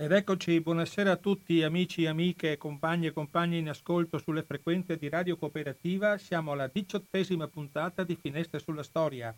Ed eccoci, buonasera a tutti amici, amiche, compagni e compagni in ascolto sulle frequenze di Radio Cooperativa. Siamo alla diciottesima puntata di Finestre sulla Storia.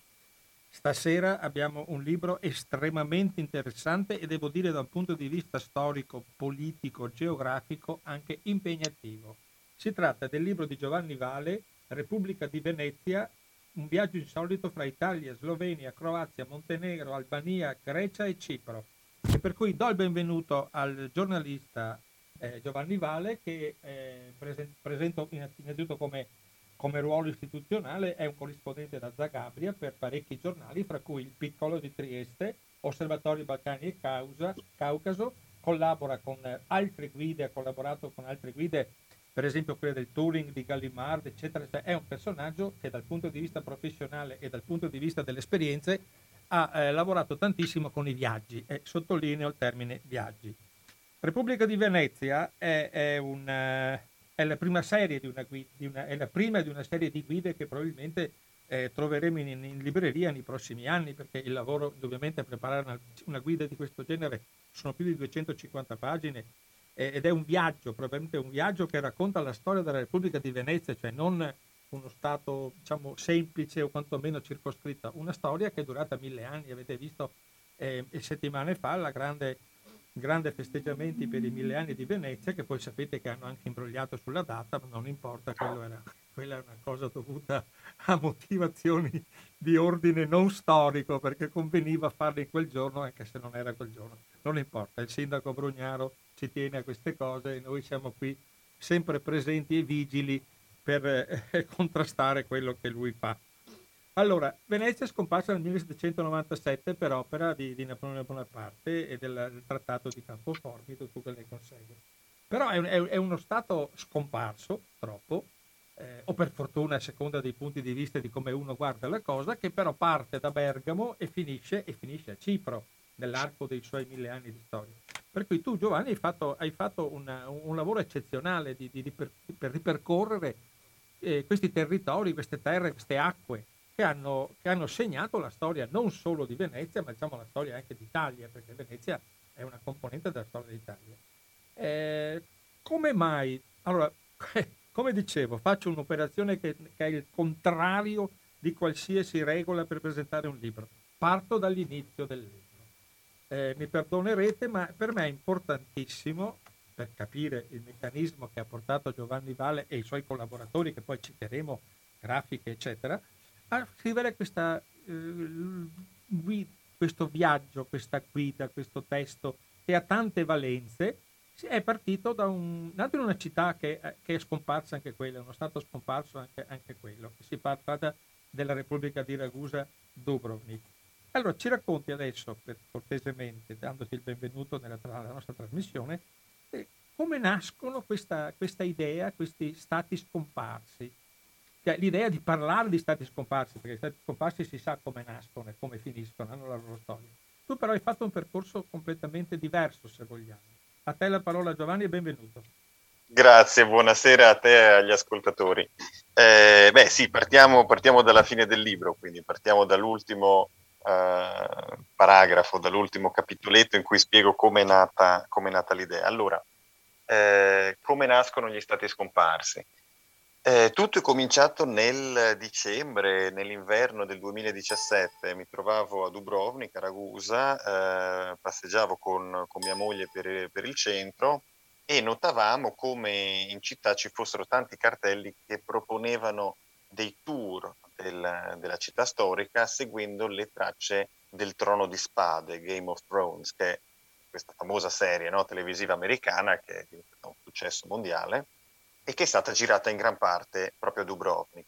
Stasera abbiamo un libro estremamente interessante e devo dire da un punto di vista storico, politico, geografico anche impegnativo. Si tratta del libro di Giovanni Vale, Repubblica di Venezia, un viaggio insolito fra Italia, Slovenia, Croazia, Montenegro, Albania, Grecia e Cipro. E per cui do il benvenuto al giornalista eh, Giovanni Vale che eh, presen- presento innanzitutto come, come, ruolo istituzionale, è un corrispondente da Zagabria per parecchi giornali, fra cui il Piccolo di Trieste, Osservatorio Balcani e Causa, Caucaso, collabora con altre guide, ha collaborato con altre guide per esempio quella del Turing, di Gallimard, eccetera, cioè è un personaggio che dal punto di vista professionale e dal punto di vista delle esperienze ha eh, lavorato tantissimo con i viaggi e sottolineo il termine viaggi. Repubblica di Venezia è, è, un, uh, è la prima serie di una, di una, è la prima di una serie di guide che probabilmente eh, troveremo in, in, libreria nei prossimi anni perché il lavoro ovviamente a preparare una, una guida di questo genere sono più di 250 pagine ed è un viaggio, probabilmente un viaggio che racconta la storia della Repubblica di Venezia, cioè non uno stato diciamo semplice o quantomeno circoscritto, una storia che è durata mille anni, avete visto eh, settimane fa la grande, grande festeggiamenti per i mille anni di Venezia, che poi sapete che hanno anche imbrogliato sulla data, ma non importa, era, quella è una cosa dovuta a motivazioni di ordine non storico, perché conveniva farlo in quel giorno anche se non era quel giorno. Non importa, il sindaco Brugnaro ci tiene a queste cose e noi siamo qui sempre presenti e vigili per eh, contrastare quello che lui fa. Allora, Venezia è scomparsa nel 1797 per opera di, di Napoleone Bonaparte e del, del, trattato di Campoformido, tu che lei consegue. Però è, è, è uno stato scomparso, troppo, eh, o per fortuna a seconda dei punti di vista di come uno guarda la cosa, che però parte da Bergamo e finisce, e finisce a Cipro nell'arco dei suoi mille anni di storia. Per cui tu Giovanni hai fatto, hai fatto una, un lavoro eccezionale di, di, di per, per, ripercorrere eh, questi territori, queste terre, queste acque che hanno, che hanno, segnato la storia non solo di Venezia, ma diciamo la storia anche d'Italia, perché Venezia è una componente della storia d'Italia. Eh, come mai? Allora, come dicevo, faccio un'operazione che, che è il contrario di qualsiasi regola per presentare un libro. Parto dall'inizio del libro eh, mi perdonerete, ma per me è importantissimo per capire il meccanismo che ha portato Giovanni Valle e i suoi collaboratori, che poi citeremo, grafiche, eccetera, a scrivere questa, eh, questo viaggio, questa guida, questo testo che ha tante valenze. È partito da un, nato in una città che, che, è scomparsa anche quella, uno stato scomparso anche, anche quello. Si parla della Repubblica di Ragusa Dubrovnik. Allora, ci racconti adesso, per, cortesemente, dandoti il benvenuto nella, nella nostra trasmissione, eh, come nascono questa, questa, idea, questi stati scomparsi. Cioè, l'idea di parlare di stati scomparsi, perché i stati scomparsi si sa come nascono e come finiscono, hanno la loro storia. Tu però hai fatto un percorso completamente diverso, se vogliamo. A te la parola Giovanni e benvenuto. Grazie, buonasera a te e agli ascoltatori. Eh, beh sì, partiamo, partiamo dalla fine del libro, quindi partiamo dall'ultimo eh, paragrafo, dall'ultimo capitoletto in cui spiego come è nata, nata l'idea. Allora, eh, come nascono gli stati scomparsi? Eh, tutto è cominciato nel dicembre, nell'inverno del 2017. Mi trovavo a Dubrovnik, a Ragusa, eh, passeggiavo con, con, mia moglie per, per, il centro e notavamo come in città ci fossero tanti cartelli che proponevano dei tour del, della città storica seguendo le tracce del Trono di Spade, Game of Thrones, che è questa famosa serie no, televisiva americana che è diventata un successo mondiale e che è stata girata in gran parte proprio a Dubrovnik.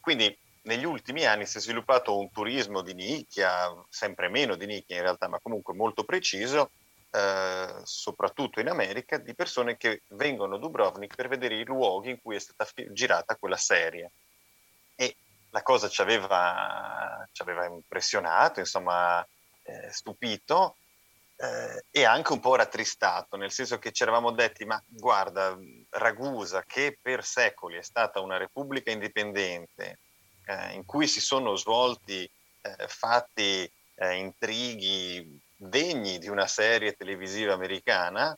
Quindi negli ultimi anni si è sviluppato un turismo di nicchia, sempre meno di nicchia in realtà, ma comunque molto preciso, eh, soprattutto in America, di persone che vengono a Dubrovnik per vedere i luoghi in cui è stata girata quella serie. La cosa ci aveva, ci aveva impressionato, insomma, eh, stupito eh, e anche un po' rattristato, nel senso che ci eravamo detti, ma guarda, Ragusa, che per secoli è stata una repubblica indipendente, eh, in cui si sono svolti eh, fatti, eh, intrighi degni di una serie televisiva americana,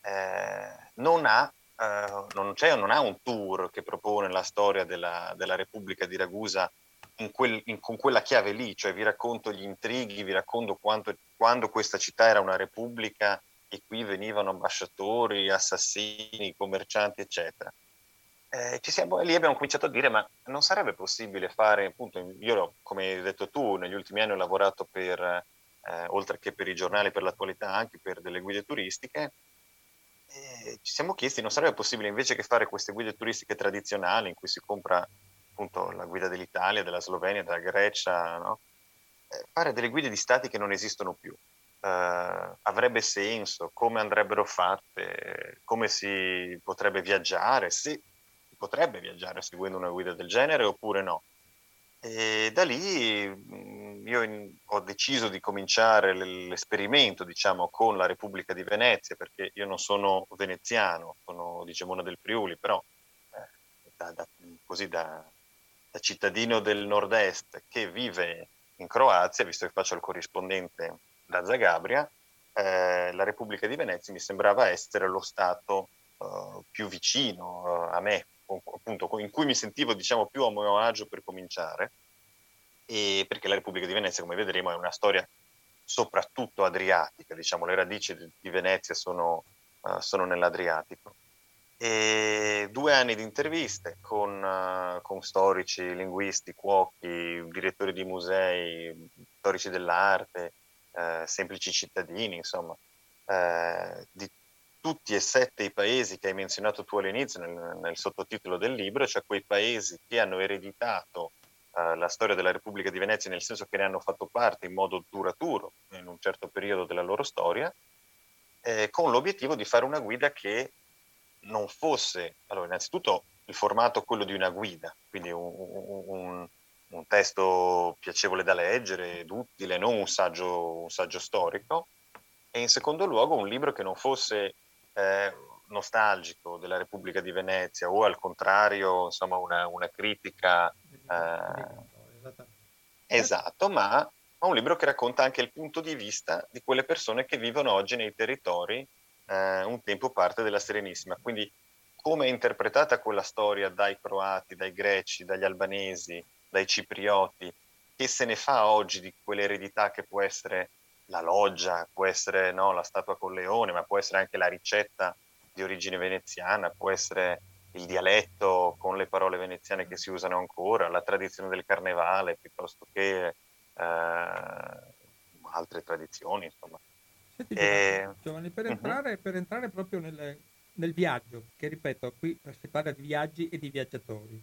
eh, non, ha, eh, non, non, ha, un tour che propone la storia della, della Repubblica di Ragusa in quel, in, con quella chiave lì, cioè vi racconto gli intrighi, vi racconto quanto, quando questa città era una repubblica e qui venivano ambasciatori, assassini, commercianti, eccetera. Eh, siamo, lì abbiamo cominciato a dire, ma non sarebbe possibile fare, appunto, io come hai detto tu, negli ultimi anni ho lavorato per, eh, oltre che per i giornali, per l'attualità, anche per delle guide turistiche, e ci siamo chiesti, non sarebbe possibile invece che fare queste guide turistiche tradizionali in cui si compra appunto la guida dell'Italia, della Slovenia, della Grecia, no? eh, fare delle guide di stati che non esistono più. Eh, avrebbe senso, come andrebbero fatte, come si potrebbe viaggiare, se si potrebbe viaggiare seguendo una guida del genere oppure no. E da lì mm, io ho deciso di cominciare l'esperimento, diciamo, con la Repubblica di Venezia, perché io non sono veneziano, sono di Gemona del Friuli, però eh, da, da, così da, da cittadino del nord-est che vive in Croazia, visto che faccio il corrispondente da Zagabria, eh, la Repubblica di Venezia mi sembrava essere lo Stato eh, più vicino eh, a me, appunto, in cui mi sentivo diciamo, più a mio agio per cominciare, perché la Repubblica di Venezia, come vedremo, è una storia soprattutto adriatica, diciamo, le radici di Venezia sono, uh, sono nell'Adriatico. E due anni di interviste con, uh, con, storici, linguisti, cuochi, direttori di musei, storici dell'arte, uh, semplici cittadini, insomma, di tutti e sette i paesi che hai menzionato tu all'inizio nel, nel sottotitolo del libro, cioè quei paesi che hanno ereditato la storia della Repubblica di Venezia, nel senso che ne hanno fatto parte in modo duraturo in un certo periodo della loro storia, eh, con l'obiettivo di fare una guida che non fosse, allora innanzitutto il formato quello di una guida, quindi un, un, un testo piacevole da leggere ed utile, non un saggio, un saggio, storico, e in secondo luogo un libro che non fosse eh, nostalgico della Repubblica di Venezia o al contrario insomma una, una critica eh, esatto, ma, ma un libro che racconta anche il punto di vista di quelle persone che vivono oggi nei territori eh, un tempo parte della Serenissima. Quindi come è interpretata quella storia dai croati, dai greci, dagli albanesi, dai ciprioti, che se ne fa oggi di quell'eredità che può essere la loggia, può essere no, la statua con leone, ma può essere anche la ricetta di origine veneziana, può essere il dialetto con le parole veneziane che si usano ancora, la tradizione del carnevale piuttosto che eh, altre tradizioni, insomma. Senti, e... Giovanni, per, mhm. entrare, uh-huh. per entrare proprio nel, nel, viaggio, che ripeto, qui si parla di viaggi e di viaggiatori.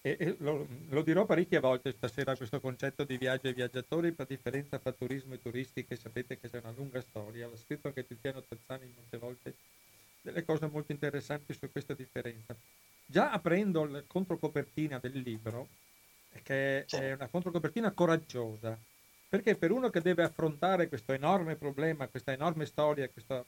E, e lo, lo, dirò parecchie volte stasera questo concetto di viaggio e viaggiatori per differenza fra turismo e turisti che sapete che c'è una lunga storia. L'ha scritto anche Tiziano Terzani molte volte delle cose molto interessanti su questa differenza. Già aprendo la controcopertina del libro che è una controcopertina coraggiosa perché per uno che deve affrontare questo enorme problema, questa enorme storia, questo,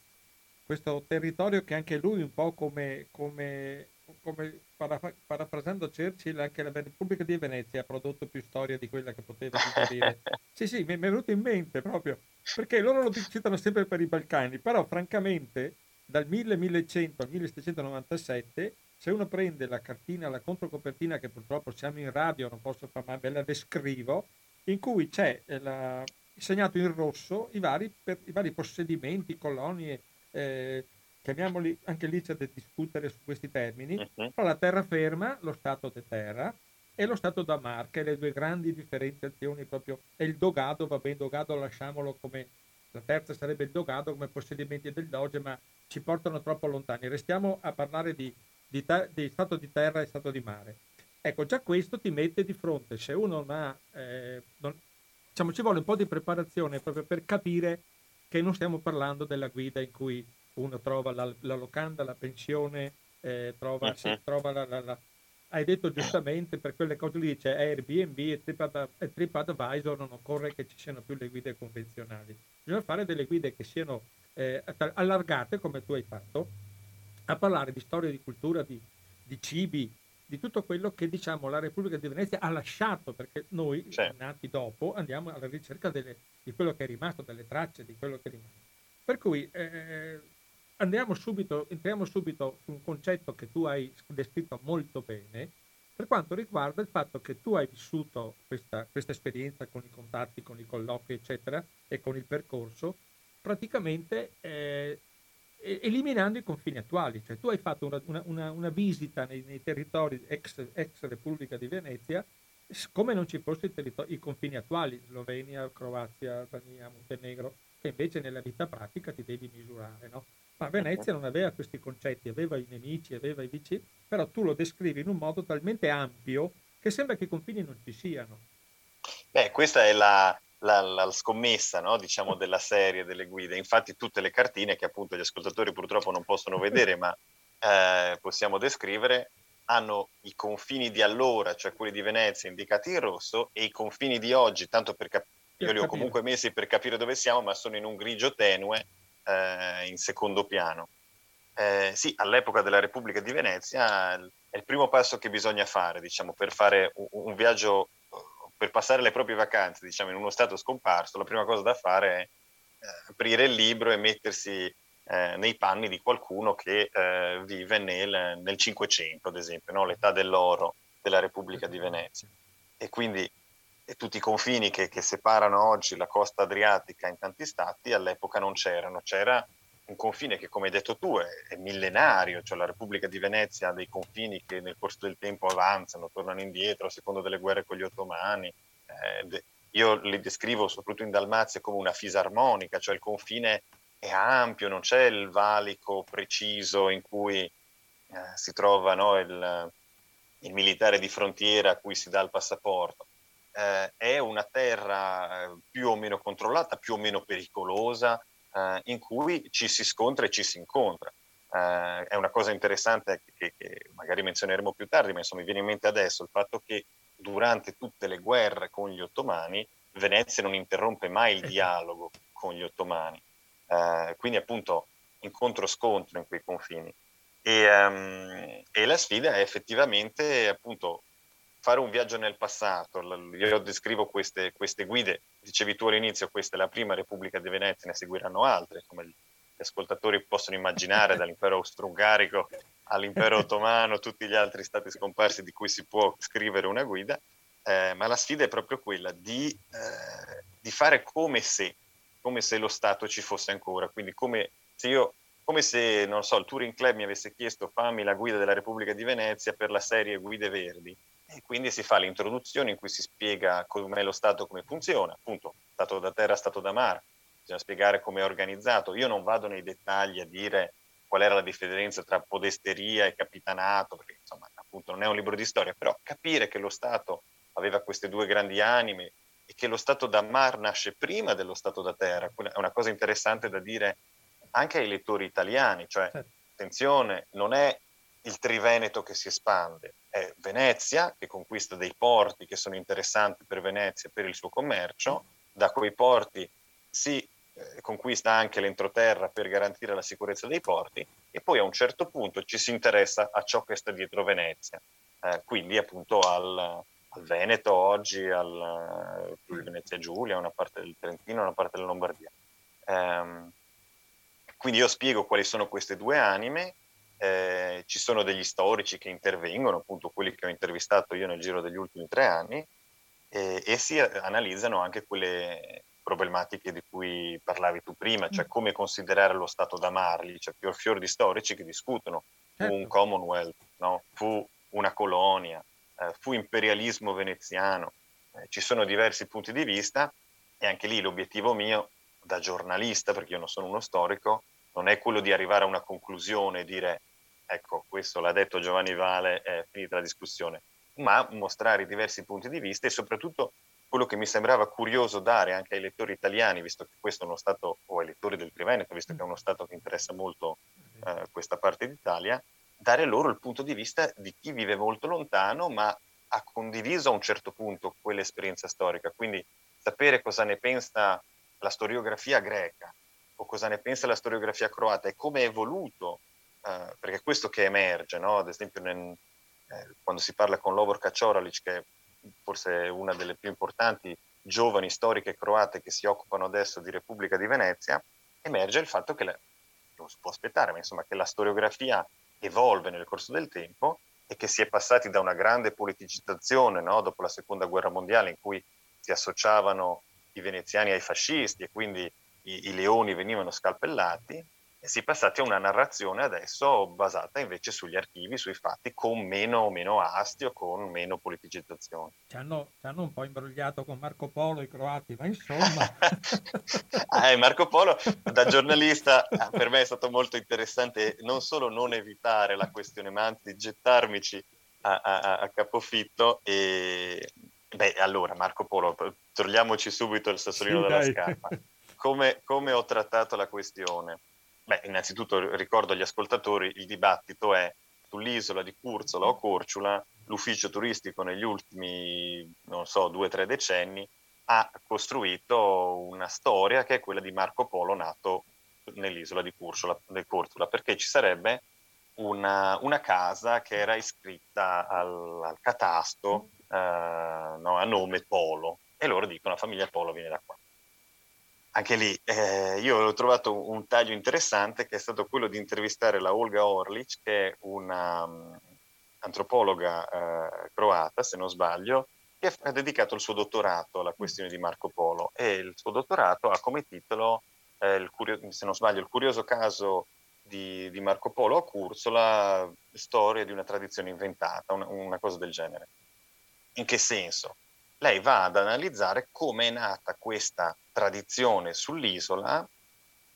questo territorio che anche lui un po' come, come, come paraf- parafrasando Churchill, anche la Repubblica di Venezia ha prodotto più storia di quella che poteva dire. sì, sì, mi è venuto in mente proprio, perché loro lo citano sempre per i Balcani, però francamente dal 1100 al 1797 se uno prende la cartina, la controcopertina che purtroppo siamo in radio, non posso fare, ma ve la descrivo, in cui c'è eh, la, segnato in rosso i vari, per, i vari possedimenti, colonie, eh, chiamiamoli, anche lì c'è da discutere su questi termini, uh-huh. la terraferma, lo stato di terra e lo stato da marca, le due grandi differenziazioni proprio, e il dogado, va bene, dogado lasciamolo come, la terza sarebbe il dogado come possedimenti del doge, ma ci portano troppo lontani. Restiamo a parlare di, di, di stato di terra e stato di mare. Ecco, già questo ti mette di fronte, se uno non ha, eh, non, diciamo, ci vuole un po' di preparazione proprio per capire che non stiamo parlando della guida in cui uno trova la, la locanda, la pensione, eh, trova, uh-huh. si, trova la, la, la, Hai detto giustamente, per quelle cose lì c'è Airbnb e, TripAd, e TripAdvisor, non occorre che ci siano più le guide convenzionali. Bisogna fare delle guide che siano eh, allargate, come tu hai fatto, a parlare di storia, di cultura, di, di cibi, di tutto quello che diciamo la Repubblica di Venezia ha lasciato, perché noi, sì. nati dopo, andiamo alla ricerca delle, di quello che è rimasto, delle tracce di quello che è rimasto. Per cui eh, andiamo subito, entriamo subito su un concetto che tu hai descritto molto bene, per quanto riguarda il fatto che tu hai vissuto questa, questa esperienza con i contatti, con i colloqui, eccetera, e con il percorso, praticamente eh, eliminando i confini attuali. Cioè tu hai fatto una, una, una, una visita nei, nei territori ex, ex, Repubblica di Venezia come non ci fossero i, confini attuali, Slovenia, Croazia, Albania, Montenegro, che invece nella vita pratica ti devi misurare. No? Ma Venezia non aveva questi concetti, aveva i nemici, aveva i vicini, però tu lo descrivi in un modo talmente ampio che sembra che i confini non ci siano. Beh, questa è la, la, la scommessa no? diciamo, della serie delle guide. Infatti tutte le cartine che appunto gli ascoltatori purtroppo non possono vedere, ma eh, possiamo descrivere, hanno i confini di allora, cioè quelli di Venezia indicati in rosso, e i confini di oggi, tanto per capire, io li ho comunque messi per capire dove siamo, ma sono in un grigio tenue eh, in secondo piano. Eh, sì, all'epoca della Repubblica di Venezia è il primo passo che bisogna fare, diciamo, per fare un, un viaggio, per passare le proprie vacanze, diciamo, in uno stato scomparso, la prima cosa da fare è eh, aprire il libro e mettersi eh, nei panni di qualcuno che eh, vive nel, 500, ad esempio, no? l'età dell'oro della Repubblica di Venezia. E quindi tutti i confini che, che, separano oggi la costa adriatica in tanti stati all'epoca non c'erano. C'era un confine che, come hai detto tu, è, è, millenario, cioè la Repubblica di Venezia ha dei confini che nel corso del tempo avanzano, tornano indietro a seconda delle guerre con gli ottomani. Eh, io li descrivo soprattutto in Dalmazia come una fisarmonica, cioè il confine è ampio, non c'è il valico preciso in cui eh, si trova no, il, il militare di frontiera a cui si dà il passaporto eh, è una terra eh, più o meno controllata, più o meno pericolosa, eh, in cui ci si scontra e ci si incontra. Eh, è una cosa interessante che, che, magari menzioneremo più tardi, ma insomma mi viene in mente adesso il fatto che durante tutte le guerre con gli ottomani Venezia non interrompe mai il dialogo con gli ottomani, eh, quindi appunto incontro-scontro in quei confini. E, um, e, la sfida è effettivamente appunto fare un viaggio nel passato, io descrivo queste, queste, guide, dicevi tu all'inizio, questa è la prima Repubblica di Venezia, ne seguiranno altre, come gli ascoltatori possono immaginare, dall'impero austro-ungarico all'impero ottomano, tutti gli altri stati scomparsi di cui si può scrivere una guida, eh, ma la sfida è proprio quella di, eh, di, fare come se, come se lo Stato ci fosse ancora, quindi come se io come se, non so, il Touring Club mi avesse chiesto fammi la guida della Repubblica di Venezia per la serie Guide Verdi e quindi si fa l'introduzione in cui si spiega com'è lo Stato, come funziona, appunto, Stato da terra, Stato da mare, bisogna spiegare come è organizzato. Io non vado nei dettagli a dire qual era la differenza tra podesteria e capitanato, perché insomma appunto non è un libro di storia, però capire che lo Stato aveva queste due grandi anime e che lo Stato da mar nasce prima dello Stato da terra, è una cosa interessante da dire anche ai lettori italiani, cioè certo. attenzione, non è il Triveneto che si espande, è Venezia che conquista dei porti che sono interessanti per Venezia e per il suo commercio, da quei porti si eh, conquista anche l'entroterra per garantire la sicurezza dei porti e poi a un certo punto ci si interessa a ciò che sta dietro Venezia, eh, quindi appunto al, al, Veneto oggi, al uh, Venezia Giulia, una parte del Trentino, una parte della Lombardia. Um, quindi io spiego quali sono queste due anime eh, ci sono degli storici che intervengono, appunto quelli che ho intervistato io nel giro degli ultimi tre anni, eh, e si analizzano anche quelle problematiche di cui parlavi tu prima, cioè mm. come considerare lo Stato da Marli, c'è cioè fior fior di storici che discutono, fu un certo. Commonwealth, no? fu una colonia, eh, fu imperialismo veneziano, eh, ci sono diversi punti di vista e anche lì l'obiettivo mio da giornalista, perché io non sono uno storico, non è quello di arrivare a una conclusione e dire ecco, questo l'ha detto Giovanni Vale, è finita la discussione, ma mostrare diversi punti di vista e soprattutto quello che mi sembrava curioso dare anche ai lettori italiani, visto che questo è uno Stato, o ai lettori del Triveneto, visto che è uno Stato che interessa molto eh, questa parte d'Italia, dare loro il punto di vista di chi vive molto lontano, ma ha condiviso a un certo punto quell'esperienza storica. Quindi sapere cosa ne pensa la storiografia greca o cosa ne pensa la storiografia croata e come è evoluto uh, perché è questo che emerge, no? ad esempio nel, eh, quando si parla con Lovor Kacioralic, che forse è una delle più importanti giovani storiche croate che si occupano adesso di Repubblica di Venezia, emerge il fatto che, la, non si può aspettare, ma insomma che la storiografia evolve nel corso del tempo e che si è passati da una grande politicizzazione no? dopo la seconda guerra mondiale in cui si associavano i veneziani ai fascisti e quindi i, i leoni venivano scalpellati si è passati a una narrazione adesso basata invece sugli archivi, sui fatti, con meno, meno astio, con meno politicizzazione. Ci hanno, ci hanno, un po' imbrogliato con Marco Polo i croati, ma insomma... eh, Marco Polo, da giornalista, ah, per me è stato molto interessante non solo non evitare la questione, ma anzi gettarmici a, a, a capofitto e... Beh, allora, Marco Polo, togliamoci subito il sassolino sì, dalla dai. scarpa. Come, come ho trattato la questione? Beh, innanzitutto ricordo agli ascoltatori, il dibattito è sull'isola di Curzola o Corciula, l'ufficio turistico negli ultimi, non so, due o tre decenni ha costruito una storia che è quella di Marco Polo nato nell'isola di Curzola, del Corciula, perché ci sarebbe una, una, casa che era iscritta al, al catasto eh, no, a nome Polo e loro dicono la famiglia Polo viene da qua anche lì eh, io ho trovato un taglio interessante che è stato quello di intervistare la Olga Orlic, che è una um, antropologa eh, croata, se non sbaglio, che ha dedicato il suo dottorato alla questione di Marco Polo e il suo dottorato ha come titolo, eh, curio- se non sbaglio, il curioso caso di, di, Marco Polo a Curzola, storia di una tradizione inventata, una, una cosa del genere. In che senso? Lei va ad analizzare come è nata questa tradizione sull'isola,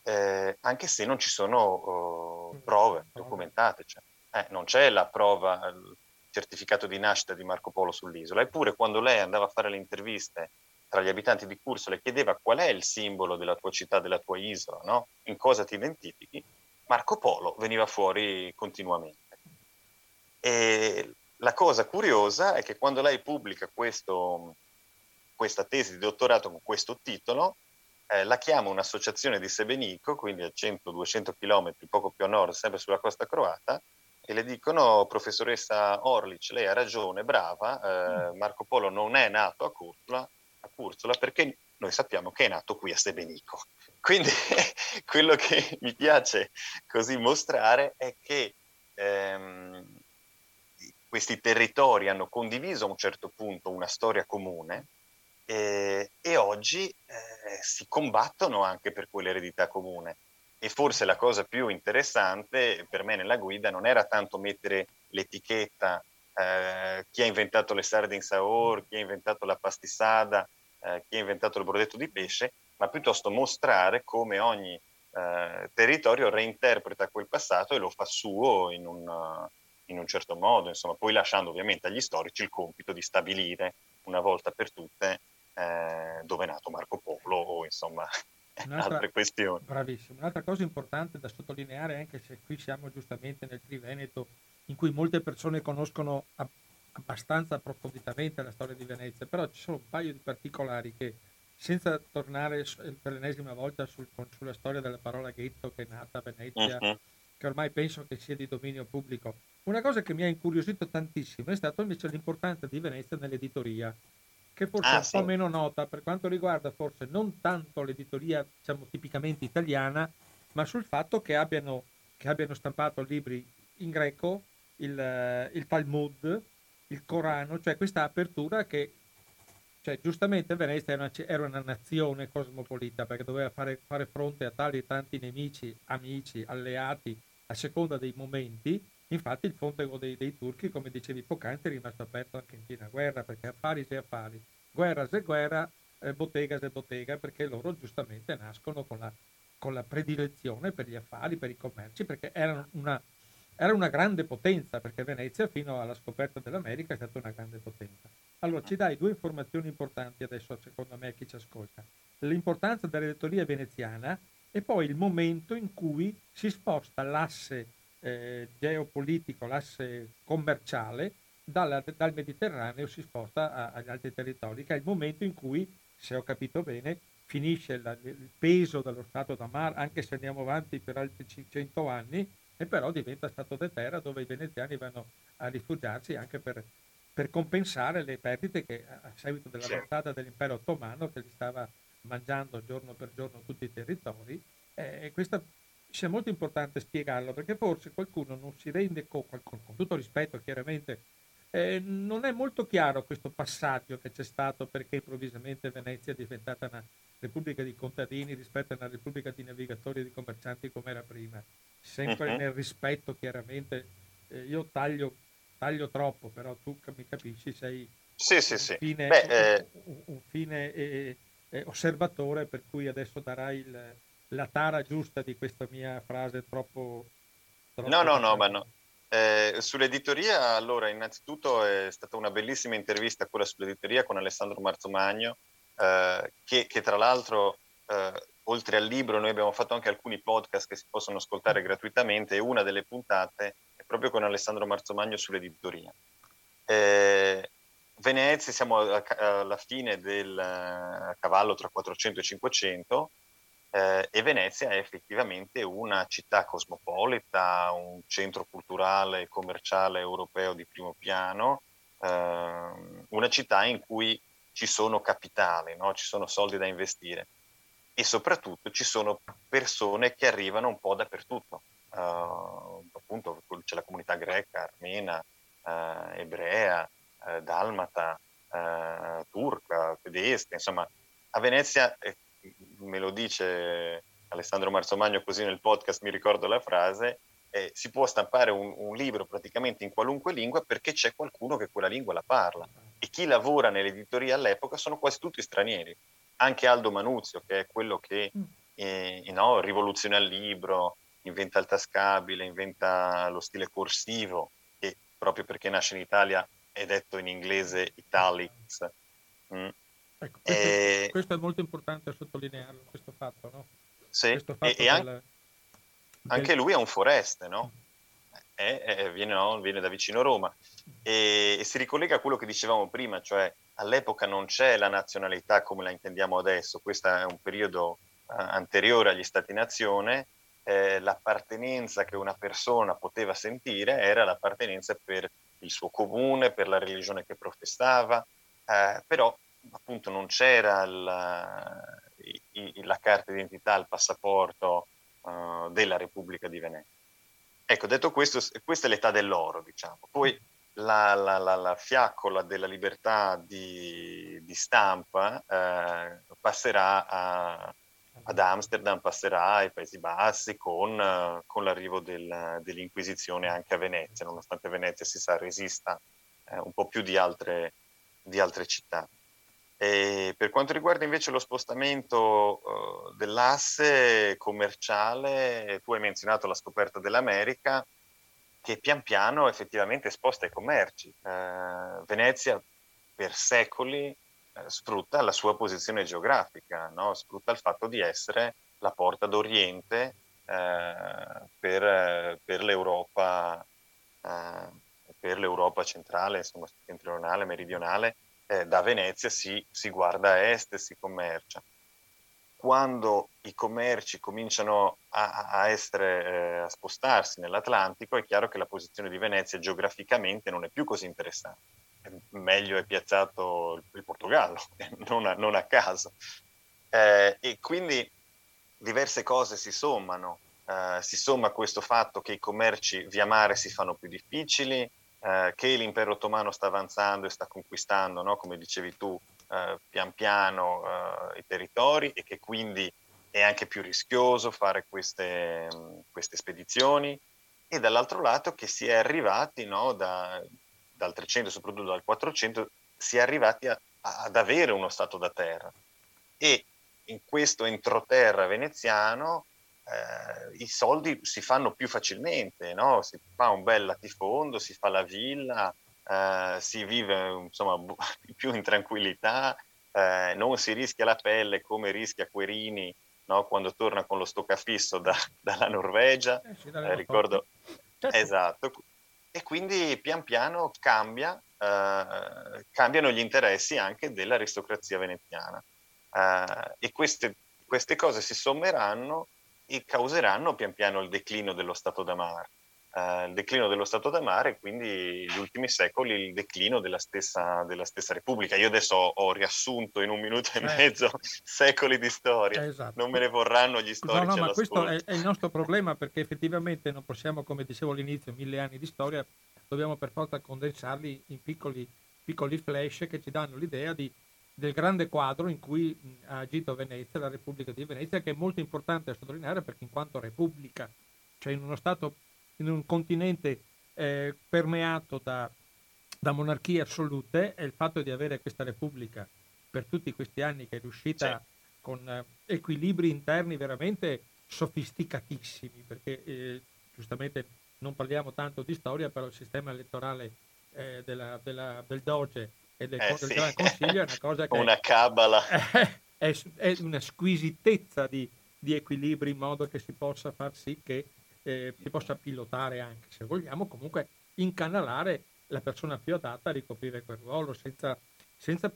eh, anche se non ci sono uh, prove documentate. Cioè, eh, non c'è la prova, il certificato di nascita di Marco Polo sull'isola. Eppure quando lei andava a fare le interviste tra gli abitanti di Curso le chiedeva qual è il simbolo della tua città, della tua isola, no? in cosa ti identifichi, Marco Polo veniva fuori continuamente. E la cosa curiosa è che quando lei pubblica questo, questa tesi di dottorato con questo titolo, eh, la chiama un'associazione di Sebenico, quindi a 100-200 km, poco più a nord, sempre sulla costa croata, e le dicono, professoressa Orlic, lei ha ragione, brava, eh, Marco Polo non è nato a Curzola, a Curzola perché noi sappiamo che è nato qui a Sebenico. Quindi quello che mi piace così mostrare è che ehm, questi territori hanno condiviso a un certo punto una storia comune eh, e oggi eh, si combattono anche per quell'eredità comune. E forse la cosa più interessante per me nella guida non era tanto mettere l'etichetta eh, chi ha inventato le sarde in saor, chi ha inventato la pastissada, eh, chi ha inventato il brodetto di pesce, ma piuttosto mostrare come ogni eh, territorio reinterpreta quel passato e lo fa suo in un in un certo modo, insomma, poi lasciando ovviamente agli storici il compito di stabilire una volta per tutte eh, dove è nato Marco Polo o insomma altre questioni. Bravissimo. Un'altra cosa importante da sottolineare, anche se qui siamo giustamente nel Triveneto, in cui molte persone conoscono ab- abbastanza approfonditamente la storia di Venezia, però ci sono un paio di particolari che, senza tornare per l'ennesima volta sul, sulla storia della parola ghetto che è nata a Venezia, uh-huh. che ormai penso che sia di dominio pubblico, una cosa che mi ha incuriosito tantissimo è stata invece l'importanza di Venezia nell'editoria, che forse ah, è un sì. po' meno nota per quanto riguarda forse non tanto l'editoria diciamo tipicamente italiana, ma sul fatto che abbiano, che abbiano stampato libri in greco, il, il, Talmud, il Corano, cioè questa apertura che cioè, giustamente Venezia era una, era una, nazione cosmopolita perché doveva fare, fare fronte a tali e tanti nemici, amici, alleati a seconda dei momenti Infatti il fronte dei, dei turchi, come dicevi poc'anzi, è rimasto aperto anche in piena guerra, perché affari se affari, guerra se guerra, eh, bottega se bottega, perché loro giustamente nascono con la, con la predilezione per gli affari, per i commerci, perché erano una, era una grande potenza, perché Venezia fino alla scoperta dell'America è stata una grande potenza. Allora ci dai due informazioni importanti adesso, secondo me, a chi ci ascolta. L'importanza dell'editoria veneziana e poi il momento in cui si sposta l'asse eh, geopolitico, l'asse commerciale, dalla, dal Mediterraneo si sposta a, agli altri territori, che è il momento in cui, se ho capito bene, finisce la, il peso dello Stato da Mar, anche se andiamo avanti per altri 500 anni, e però diventa Stato de terra dove i veneziani vanno a rifugiarsi anche per, per compensare le perdite che a seguito della sì. dell'impero ottomano che li stava mangiando giorno per giorno tutti i territori. Eh, e questo sia molto importante spiegarlo perché forse qualcuno non si rende conto, con, con tutto rispetto chiaramente, eh, non è molto chiaro questo passaggio che c'è stato perché improvvisamente Venezia è diventata una repubblica di contadini rispetto a una repubblica di navigatori e di commercianti come era prima. Sempre uh-huh. nel rispetto chiaramente, eh, io taglio, taglio, troppo, però tu mi capisci, sei sì, sì, sì. un fine, Beh, eh... un, un fine eh, eh, osservatore per cui adesso darai il, la tara giusta di questa mia frase troppo... troppo no, no, no, ma no. Eh, sull'editoria, allora, innanzitutto è stata una bellissima intervista quella sull'editoria con Alessandro Marzomagno, eh, che, che, tra l'altro, eh, oltre al libro, noi abbiamo fatto anche alcuni podcast che si possono ascoltare gratuitamente e una delle puntate è proprio con Alessandro Marzomagno sull'editoria. Eh, Venezia, siamo alla fine del eh, cavallo tra 400 e 500 eh, e Venezia è effettivamente una città cosmopolita, un centro culturale e commerciale europeo di primo piano, eh, una città in cui ci sono capitali, no? ci sono soldi da investire e soprattutto ci sono persone che arrivano un po' dappertutto. Uh, appunto c'è la comunità greca, armena, uh, ebrea, uh, dalmata, turca, tedesca, insomma a Venezia me lo dice Alessandro Marzomagno così nel podcast, mi ricordo la frase, eh, si può stampare un, un, libro praticamente in qualunque lingua perché c'è qualcuno che quella lingua la parla. E chi lavora nell'editoria all'epoca sono quasi tutti stranieri. Anche Aldo Manuzio, che è quello che mm. eh, no, rivoluziona il libro, inventa il tascabile, inventa lo stile corsivo, che proprio perché nasce in Italia è detto in inglese italics. Mm Ecco, questo, e... questo, è molto importante sottolinearlo, questo fatto, no? Sì, questo fatto e, del, anche lui è un foreste, no? È, è, viene, no? viene, da vicino Roma e, e, si ricollega a quello che dicevamo prima, cioè all'epoca non c'è la nazionalità come la intendiamo adesso, questo è un periodo anteriore agli Stati-nazione, eh, l'appartenenza che una persona poteva sentire era l'appartenenza per il suo comune, per la religione che professava, eh, però appunto non c'era la, la carta d'identità, il passaporto uh, della Repubblica di Venezia. Ecco, detto questo, questa è l'età dell'oro, diciamo. Poi la, la, la, la fiaccola della libertà di, di stampa eh, passerà a, ad Amsterdam, passerà ai Paesi Bassi con, uh, con l'arrivo del, dell'Inquisizione anche a Venezia, nonostante Venezia si sa resista eh, un po' più di altre, di altre città. E per quanto riguarda invece lo spostamento uh, dell'asse commerciale, tu hai menzionato la scoperta dell'America, che pian piano effettivamente sposta i commerci. Uh, Venezia per secoli uh, sfrutta la sua posizione geografica, no? sfrutta il fatto di essere la porta d'Oriente per, per, l'Europa, per l'Europa centrale, insomma, settentrionale, meridionale eh, da Venezia si, si, guarda a est e si commercia. Quando i commerci cominciano a, a, essere, eh, a spostarsi nell'Atlantico, è chiaro che la posizione di Venezia geograficamente non è più così interessante. Meglio è piazzato il, Portogallo, non a, non a caso. Eh, e quindi diverse cose si sommano. Uh, si somma questo fatto che i commerci via mare si fanno più difficili, eh, che l'impero ottomano sta avanzando e sta conquistando, no? come dicevi tu, eh, pian piano eh, i territori e che quindi è anche più rischioso fare queste, queste spedizioni e dall'altro lato che si è arrivati no, da, dal 300, soprattutto dal 400, si è arrivati a, a, ad avere uno stato da terra e in questo entroterra veneziano eh, i soldi si fanno più facilmente, no? si fa un bel latifondo, si fa la villa, eh, si vive insomma, più in tranquillità, eh, non si rischia la pelle come rischia Querini no? quando torna con lo stoccafisso da, dalla Norvegia, eh eh, ricordo, certo. esatto, e quindi pian piano cambia, eh, cambiano gli interessi anche dell'aristocrazia veneziana e queste, queste cose si sommeranno e causeranno pian piano il declino dello Stato da Mar. uh, il declino dello Stato da mare e quindi gli ultimi secoli il declino della stessa, della stessa Repubblica. Io adesso ho, ho, riassunto in un minuto e eh. mezzo secoli di storia, esatto. non me ne vorranno gli storici. No, no, ma questo è, è, il nostro problema perché effettivamente non possiamo, come dicevo all'inizio, mille anni di storia, dobbiamo per forza condensarli in piccoli, piccoli flash che ci danno l'idea di del grande quadro in cui ha agito Venezia, la Repubblica di Venezia, che è molto importante da sottolineare perché in quanto Repubblica, cioè in uno Stato, in un continente eh, permeato da, da, monarchie assolute, è il fatto di avere questa Repubblica per tutti questi anni che è riuscita sì. con eh, equilibri interni veramente sofisticatissimi, perché eh, giustamente non parliamo tanto di storia, però il sistema elettorale eh, della, della, del Doge e del, eh, sì. Gran Consiglio è una cosa che... una cabala. È, è, una squisitezza di, di, equilibri in modo che si possa far sì che eh, si possa pilotare anche, se vogliamo, comunque incanalare la persona più adatta a ricoprire quel ruolo senza, senza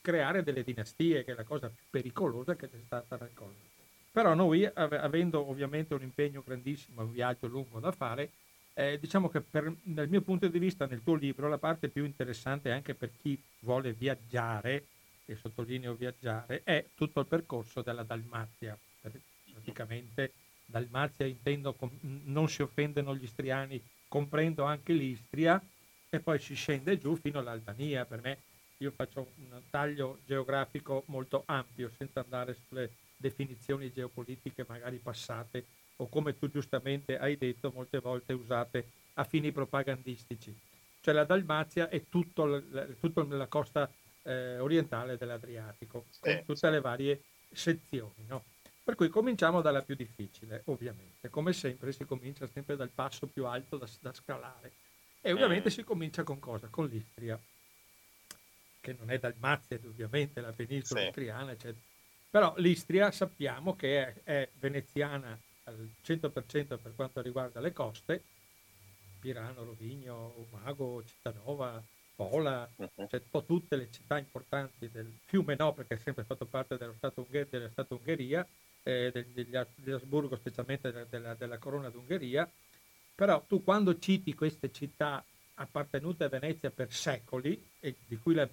creare delle dinastie, che è la cosa più pericolosa che c'è stata nel cosa. Però noi, avendo ovviamente un impegno grandissimo, un viaggio lungo da fare, eh, diciamo che per, dal mio punto di vista nel tuo libro la parte più interessante anche per chi vuole viaggiare, e sottolineo viaggiare, è tutto il percorso della Dalmazia. Praticamente Dalmazia intendo, non si offendono gli istriani, comprendo anche l'Istria e poi si scende giù fino all'Albania. Per me io faccio un taglio geografico molto ampio senza andare sulle definizioni geopolitiche magari passate o come tu giustamente hai detto molte volte usate a fini propagandistici. Cioè la Dalmazia è tutto, tutto nella costa eh, orientale dell'Adriatico, con tutte le varie sezioni. No? Per cui cominciamo dalla più difficile, ovviamente. Come sempre si comincia sempre dal passo più alto da, da scalare. E ovviamente mm. si comincia con cosa? Con l'Istria, che non è Dalmazia, ovviamente la penisola sì. istriana, eccetera. Però l'Istria sappiamo che è, è veneziana al 100% per quanto riguarda le coste, Pirano, Rovigno, Umago, Cittanova, Pola, uh-huh. cioè un po' tutte le città importanti del fiume no, perché è sempre fatto parte dello Stato, Ungher- dello Stato Ungheria, eh, degli, degli Asburgo, specialmente della, della, della, Corona d'Ungheria, però tu quando citi queste città appartenute a Venezia per secoli e di cui la,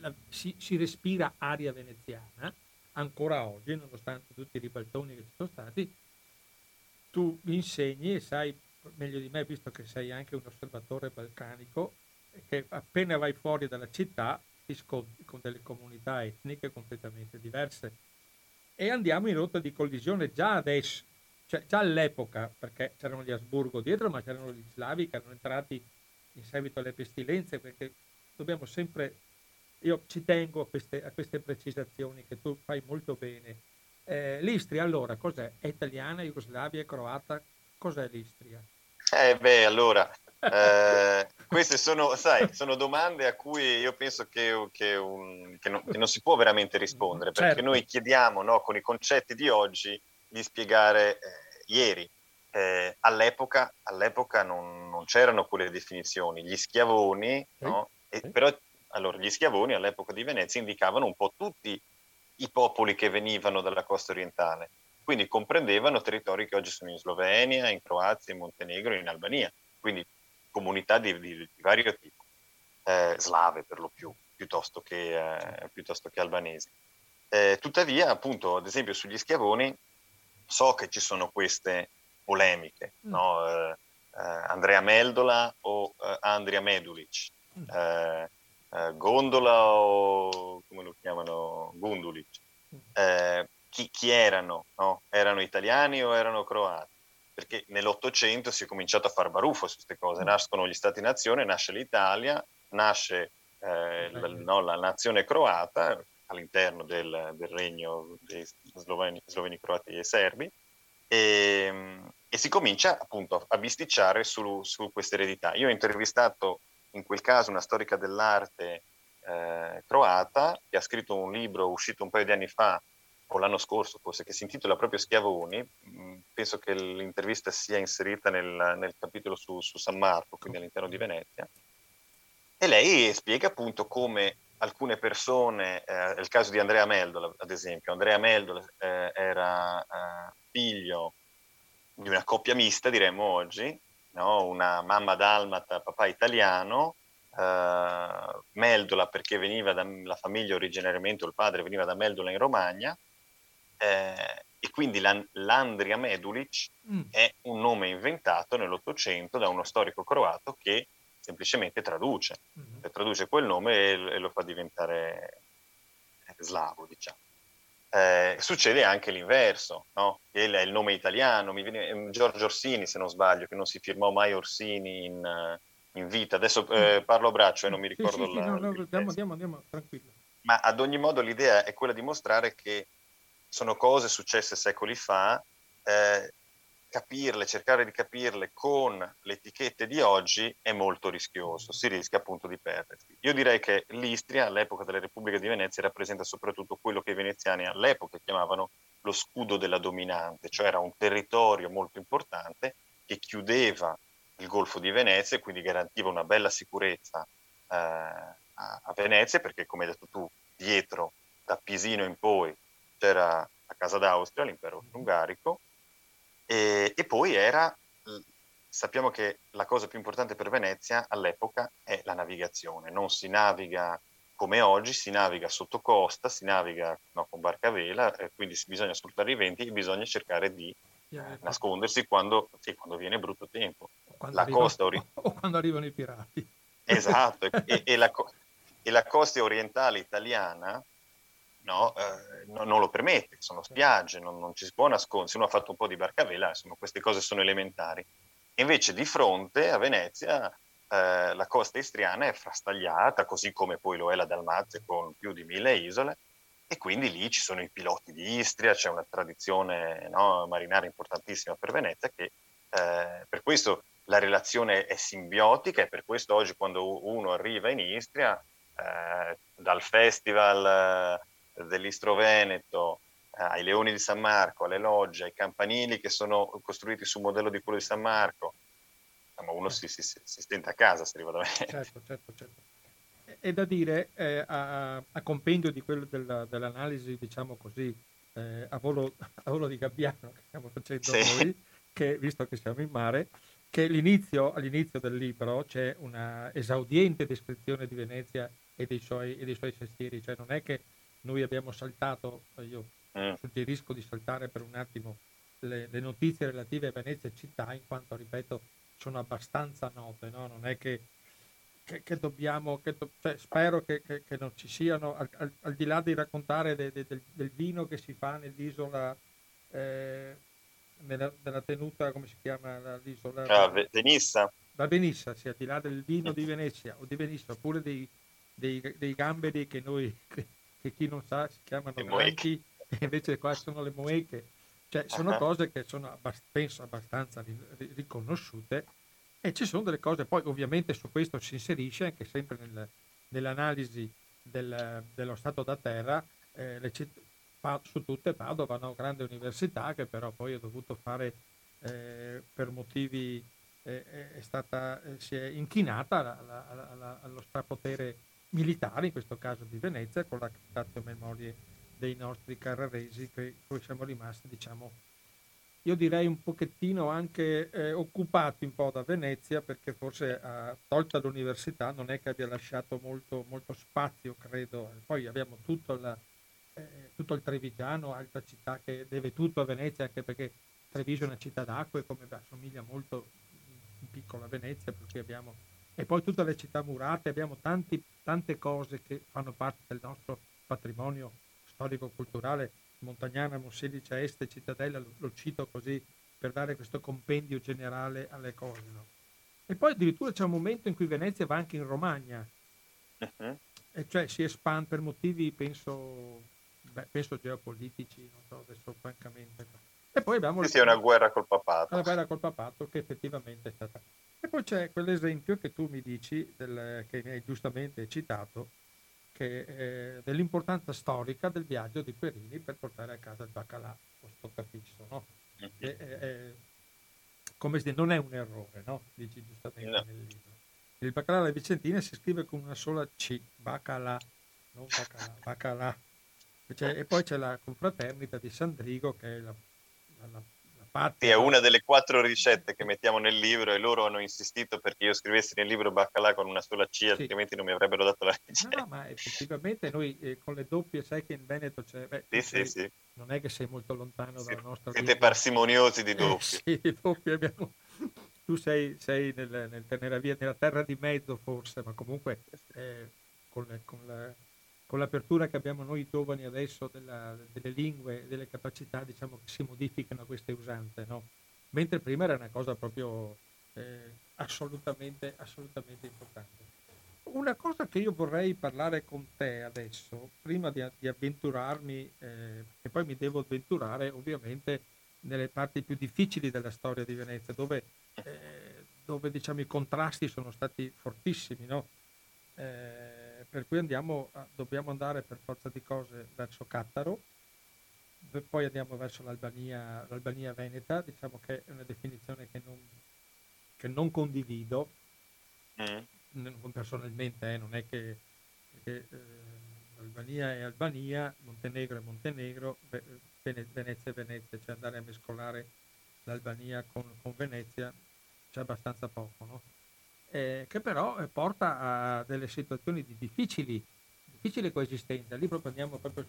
la, si, si, respira aria veneziana, ancora oggi, nonostante tutti i ribaltoni che ci sono stati, tu insegni e sai meglio di me, visto che sei anche un osservatore balcanico, che appena vai fuori dalla città ti scontri con delle comunità etniche completamente diverse. E andiamo in rotta di collisione già adesso, cioè già all'epoca, perché c'erano gli Asburgo dietro, ma c'erano gli slavi che erano entrati in seguito alle pestilenze, perché dobbiamo sempre, io ci tengo a queste, a queste precisazioni che tu fai molto bene, eh, L'Istria allora cos'è? È italiana, Jugoslavia, è croata? Cos'è l'Istria? Eh beh, allora, eh, queste sono, sai, sono domande a cui io penso che, che, un, che, non, che non, si può veramente rispondere, perché certo. noi chiediamo no, con i concetti di oggi di spiegare eh, ieri. Eh, all'epoca, all'epoca non, non, c'erano quelle definizioni. Gli schiavoni, no? e, però allora, gli schiavoni all'epoca di Venezia indicavano un po' tutti i popoli che venivano dalla costa orientale, quindi comprendevano territori che oggi sono in Slovenia, in Croazia, in Montenegro, in Albania, quindi comunità di, di, di vario tipo, eh, slave per lo più, piuttosto che, eh, piuttosto che albanesi. Eh, tuttavia, appunto, ad esempio sugli schiavoni, so che ci sono queste polemiche, mm. no? Eh, eh, Andrea Meldola o eh, Andrea Medulic. Mm eh, Gondola o come lo chiamano Gundulic, eh, chi, chi, erano? No? Erano italiani o erano croati? Perché nell'Ottocento si è cominciato a far baruffo su queste cose, nascono gli Stati-nazione, nasce l'Italia, nasce eh, la, no, la, nazione croata all'interno del, del regno dei sloveni, sloveni, croati e serbi e, e, si comincia appunto a bisticciare su, su questa eredità. Io ho intervistato in quel caso una storica dell'arte eh, croata che ha scritto un libro uscito un paio di anni fa o l'anno scorso forse che si intitola proprio Schiavoni. Mm, penso che l'intervista sia inserita nel, nel capitolo su, su, San Marco quindi all'interno di Venezia. E lei spiega appunto come alcune persone eh, il caso di Andrea Meldola ad esempio. Andrea Meldola eh, era eh, figlio di una coppia mista diremmo oggi no? una mamma dalmata, papà italiano, eh, Meldola perché veniva dalla famiglia originariamente, il padre veniva da Meldola in Romagna, eh, e quindi l'An- l'Andria Medulic mm. è un nome inventato nell'Ottocento da uno storico croato che semplicemente traduce, mm-hmm. traduce quel nome e, e, lo fa diventare slavo, diciamo. Eh, succede anche l'inverso, no? È il nome italiano, viene, ehm, Giorgio Orsini, se non sbaglio, che non si firmò mai Orsini in, in vita. Adesso eh, mm. parlo a braccio e non mi ricordo sì, sì, la, sì, no, no, andiamo, andiamo, andiamo, tranquillo. Ma ad ogni modo l'idea è quella di mostrare che sono cose successe secoli fa, eh, capirle, cercare di capirle con le etichette di oggi è molto rischioso, si rischia appunto di perdersi. Io direi che l'Istria all'epoca della Repubblica di Venezia rappresenta soprattutto quello che i veneziani all'epoca chiamavano lo scudo della dominante, cioè era un territorio molto importante che chiudeva il Golfo di Venezia e quindi garantiva una bella sicurezza eh, a, Venezia perché come hai detto tu dietro da Pisino in poi c'era la Casa d'Austria, l'impero ungarico, e, e poi era, sappiamo che la cosa più importante per Venezia all'epoca è la navigazione, non si naviga come oggi, si naviga sotto costa, si naviga no, con barca a vela, eh, quindi bisogna sfruttare i venti e bisogna cercare di eh, nascondersi quando, sì, quando, viene brutto tempo. La arriva, costa ori- o quando arrivano i pirati. Esatto, e, e, la, e, la, costa orientale italiana no, eh, no, non lo permette, sono spiagge, non, non, ci si può nascondere, se uno ha fatto un po' di barcavela, insomma queste cose sono elementari. Invece di fronte a Venezia eh, la costa istriana è frastagliata, così come poi lo è la Dalmazia con più di mille isole, e quindi lì ci sono i piloti di Istria, c'è una tradizione no, marinara importantissima per Venezia che eh, per questo la relazione è simbiotica e per questo oggi quando uno arriva in Istria, eh, dal festival dell'Istro Veneto, eh, ai Leoni di San Marco, alle logge, ai campanili che sono costruiti sul modello di quello di San Marco, insomma uno si, si, si stenta a casa se arriva da me. Certo, certo, certo. È da dire, eh, a, a, compendio di quello della, dell'analisi, diciamo così, eh, a, volo, a, volo, di gabbiano che stiamo facendo sì. noi, che, visto che siamo in mare, che all'inizio, all'inizio del libro c'è una esaudiente descrizione di Venezia e dei suoi, e dei suoi sestieri, cioè non è che noi abbiamo saltato, io mm. suggerisco di saltare per un attimo le, le, notizie relative a Venezia città, in quanto, ripeto, sono abbastanza note, no? non è che, che, che dobbiamo, che do, cioè, spero che, non ci siano, al, al, al, di là di raccontare de, de, del, del, vino che si fa nell'isola, eh, nella, nella, tenuta, come si chiama l'isola? Ah, Venissa. La Venissa, sì, al di là del vino di Venezia o di Venissa, oppure dei, dei, dei gamberi che noi che chi non sa si chiamano granchi e invece qua sono le moeche. Cioè sono uh-huh. cose che sono abbast- penso abbastanza ri- riconosciute e ci sono delle cose, poi ovviamente su questo si inserisce anche sempre nel, nell'analisi del, dello stato da terra, eh, le su tutte Padova, no? grande università che però poi ho dovuto fare eh, per motivi, eh, è stata, eh, si è inchinata alla, alla, alla, allo strapotere militari, in questo caso di Venezia, con la captatio memorie dei nostri carraresi che poi siamo rimasti, diciamo, io direi un pochettino anche eh, occupati un po' da Venezia perché forse eh, tolta l'università non è che abbia lasciato molto, molto spazio, credo. Poi abbiamo tutto, la, eh, tutto, il Trevigiano, altra città che deve tutto a Venezia, anche perché Treviso è una città d'acqua e come assomiglia molto in piccola Venezia, per cui abbiamo e poi tutte le città murate, abbiamo tanti, tante cose che fanno parte del nostro patrimonio storico-culturale, Montagnana, Monselice, Este, Cittadella, lo, lo, cito così per dare questo compendio generale alle cose. No? E poi addirittura c'è un momento in cui Venezia va anche in Romagna, uh-huh. e cioè si espande per motivi, penso, beh, penso geopolitici, non so adesso francamente. E poi abbiamo... Sì, sì, una guerra col papato. Una guerra col papato che effettivamente è stata e poi c'è quell'esempio che tu mi dici, del, che mi hai giustamente citato, che, eh, dell'importanza storica del viaggio di Perini per portare a casa il baccalà, questo capisco, no? E, eh, come si dice, non è un errore, no? Dici giustamente no. nel libro. Il baccalà alla Vicentina si scrive con una sola C, baccalà, non baccalà, baccalà. Cioè, e poi c'è la confraternita di Sandrigo, che è la, la, la Infatti, è una delle quattro ricette che mettiamo nel libro e loro hanno insistito perché io scrivessi nel libro baccalà con una sola C, sì. altrimenti non mi avrebbero dato la ricetta. No, ma effettivamente noi eh, con le doppie, sai che in Veneto c'è... Beh, sì, sei, sì, sì. Non è che sei molto lontano sì, dalla nostra Siete vita. parsimoniosi di doppie. Eh, sì, di doppie abbiamo... Tu sei, sei nel, nel, nella, via, nella terra di mezzo forse, ma comunque eh, con, con la con l'apertura che abbiamo noi giovani adesso della, delle lingue, delle capacità, diciamo che si modificano queste usanze, no? Mentre prima era una cosa proprio eh, assolutamente, assolutamente importante. Una cosa che io vorrei parlare con te adesso, prima di, di avventurarmi, eh, e poi mi devo avventurare ovviamente nelle parti più difficili della storia di Venezia, dove, eh, dove diciamo, i contrasti sono stati fortissimi, no? Eh, per cui andiamo, dobbiamo andare per forza di cose verso Cattaro, poi andiamo verso l'Albania, l'Albania Veneta, diciamo che è una definizione che non, che non condivido mm. personalmente, eh, non è che, che eh, Albania è Albania, Montenegro è Montenegro, Venezia è Venezia, cioè andare a mescolare l'Albania con, con Venezia c'è abbastanza poco, no? Eh, che però eh, porta a delle situazioni di difficili, difficile coesistenza. Lì proprio andiamo proprio,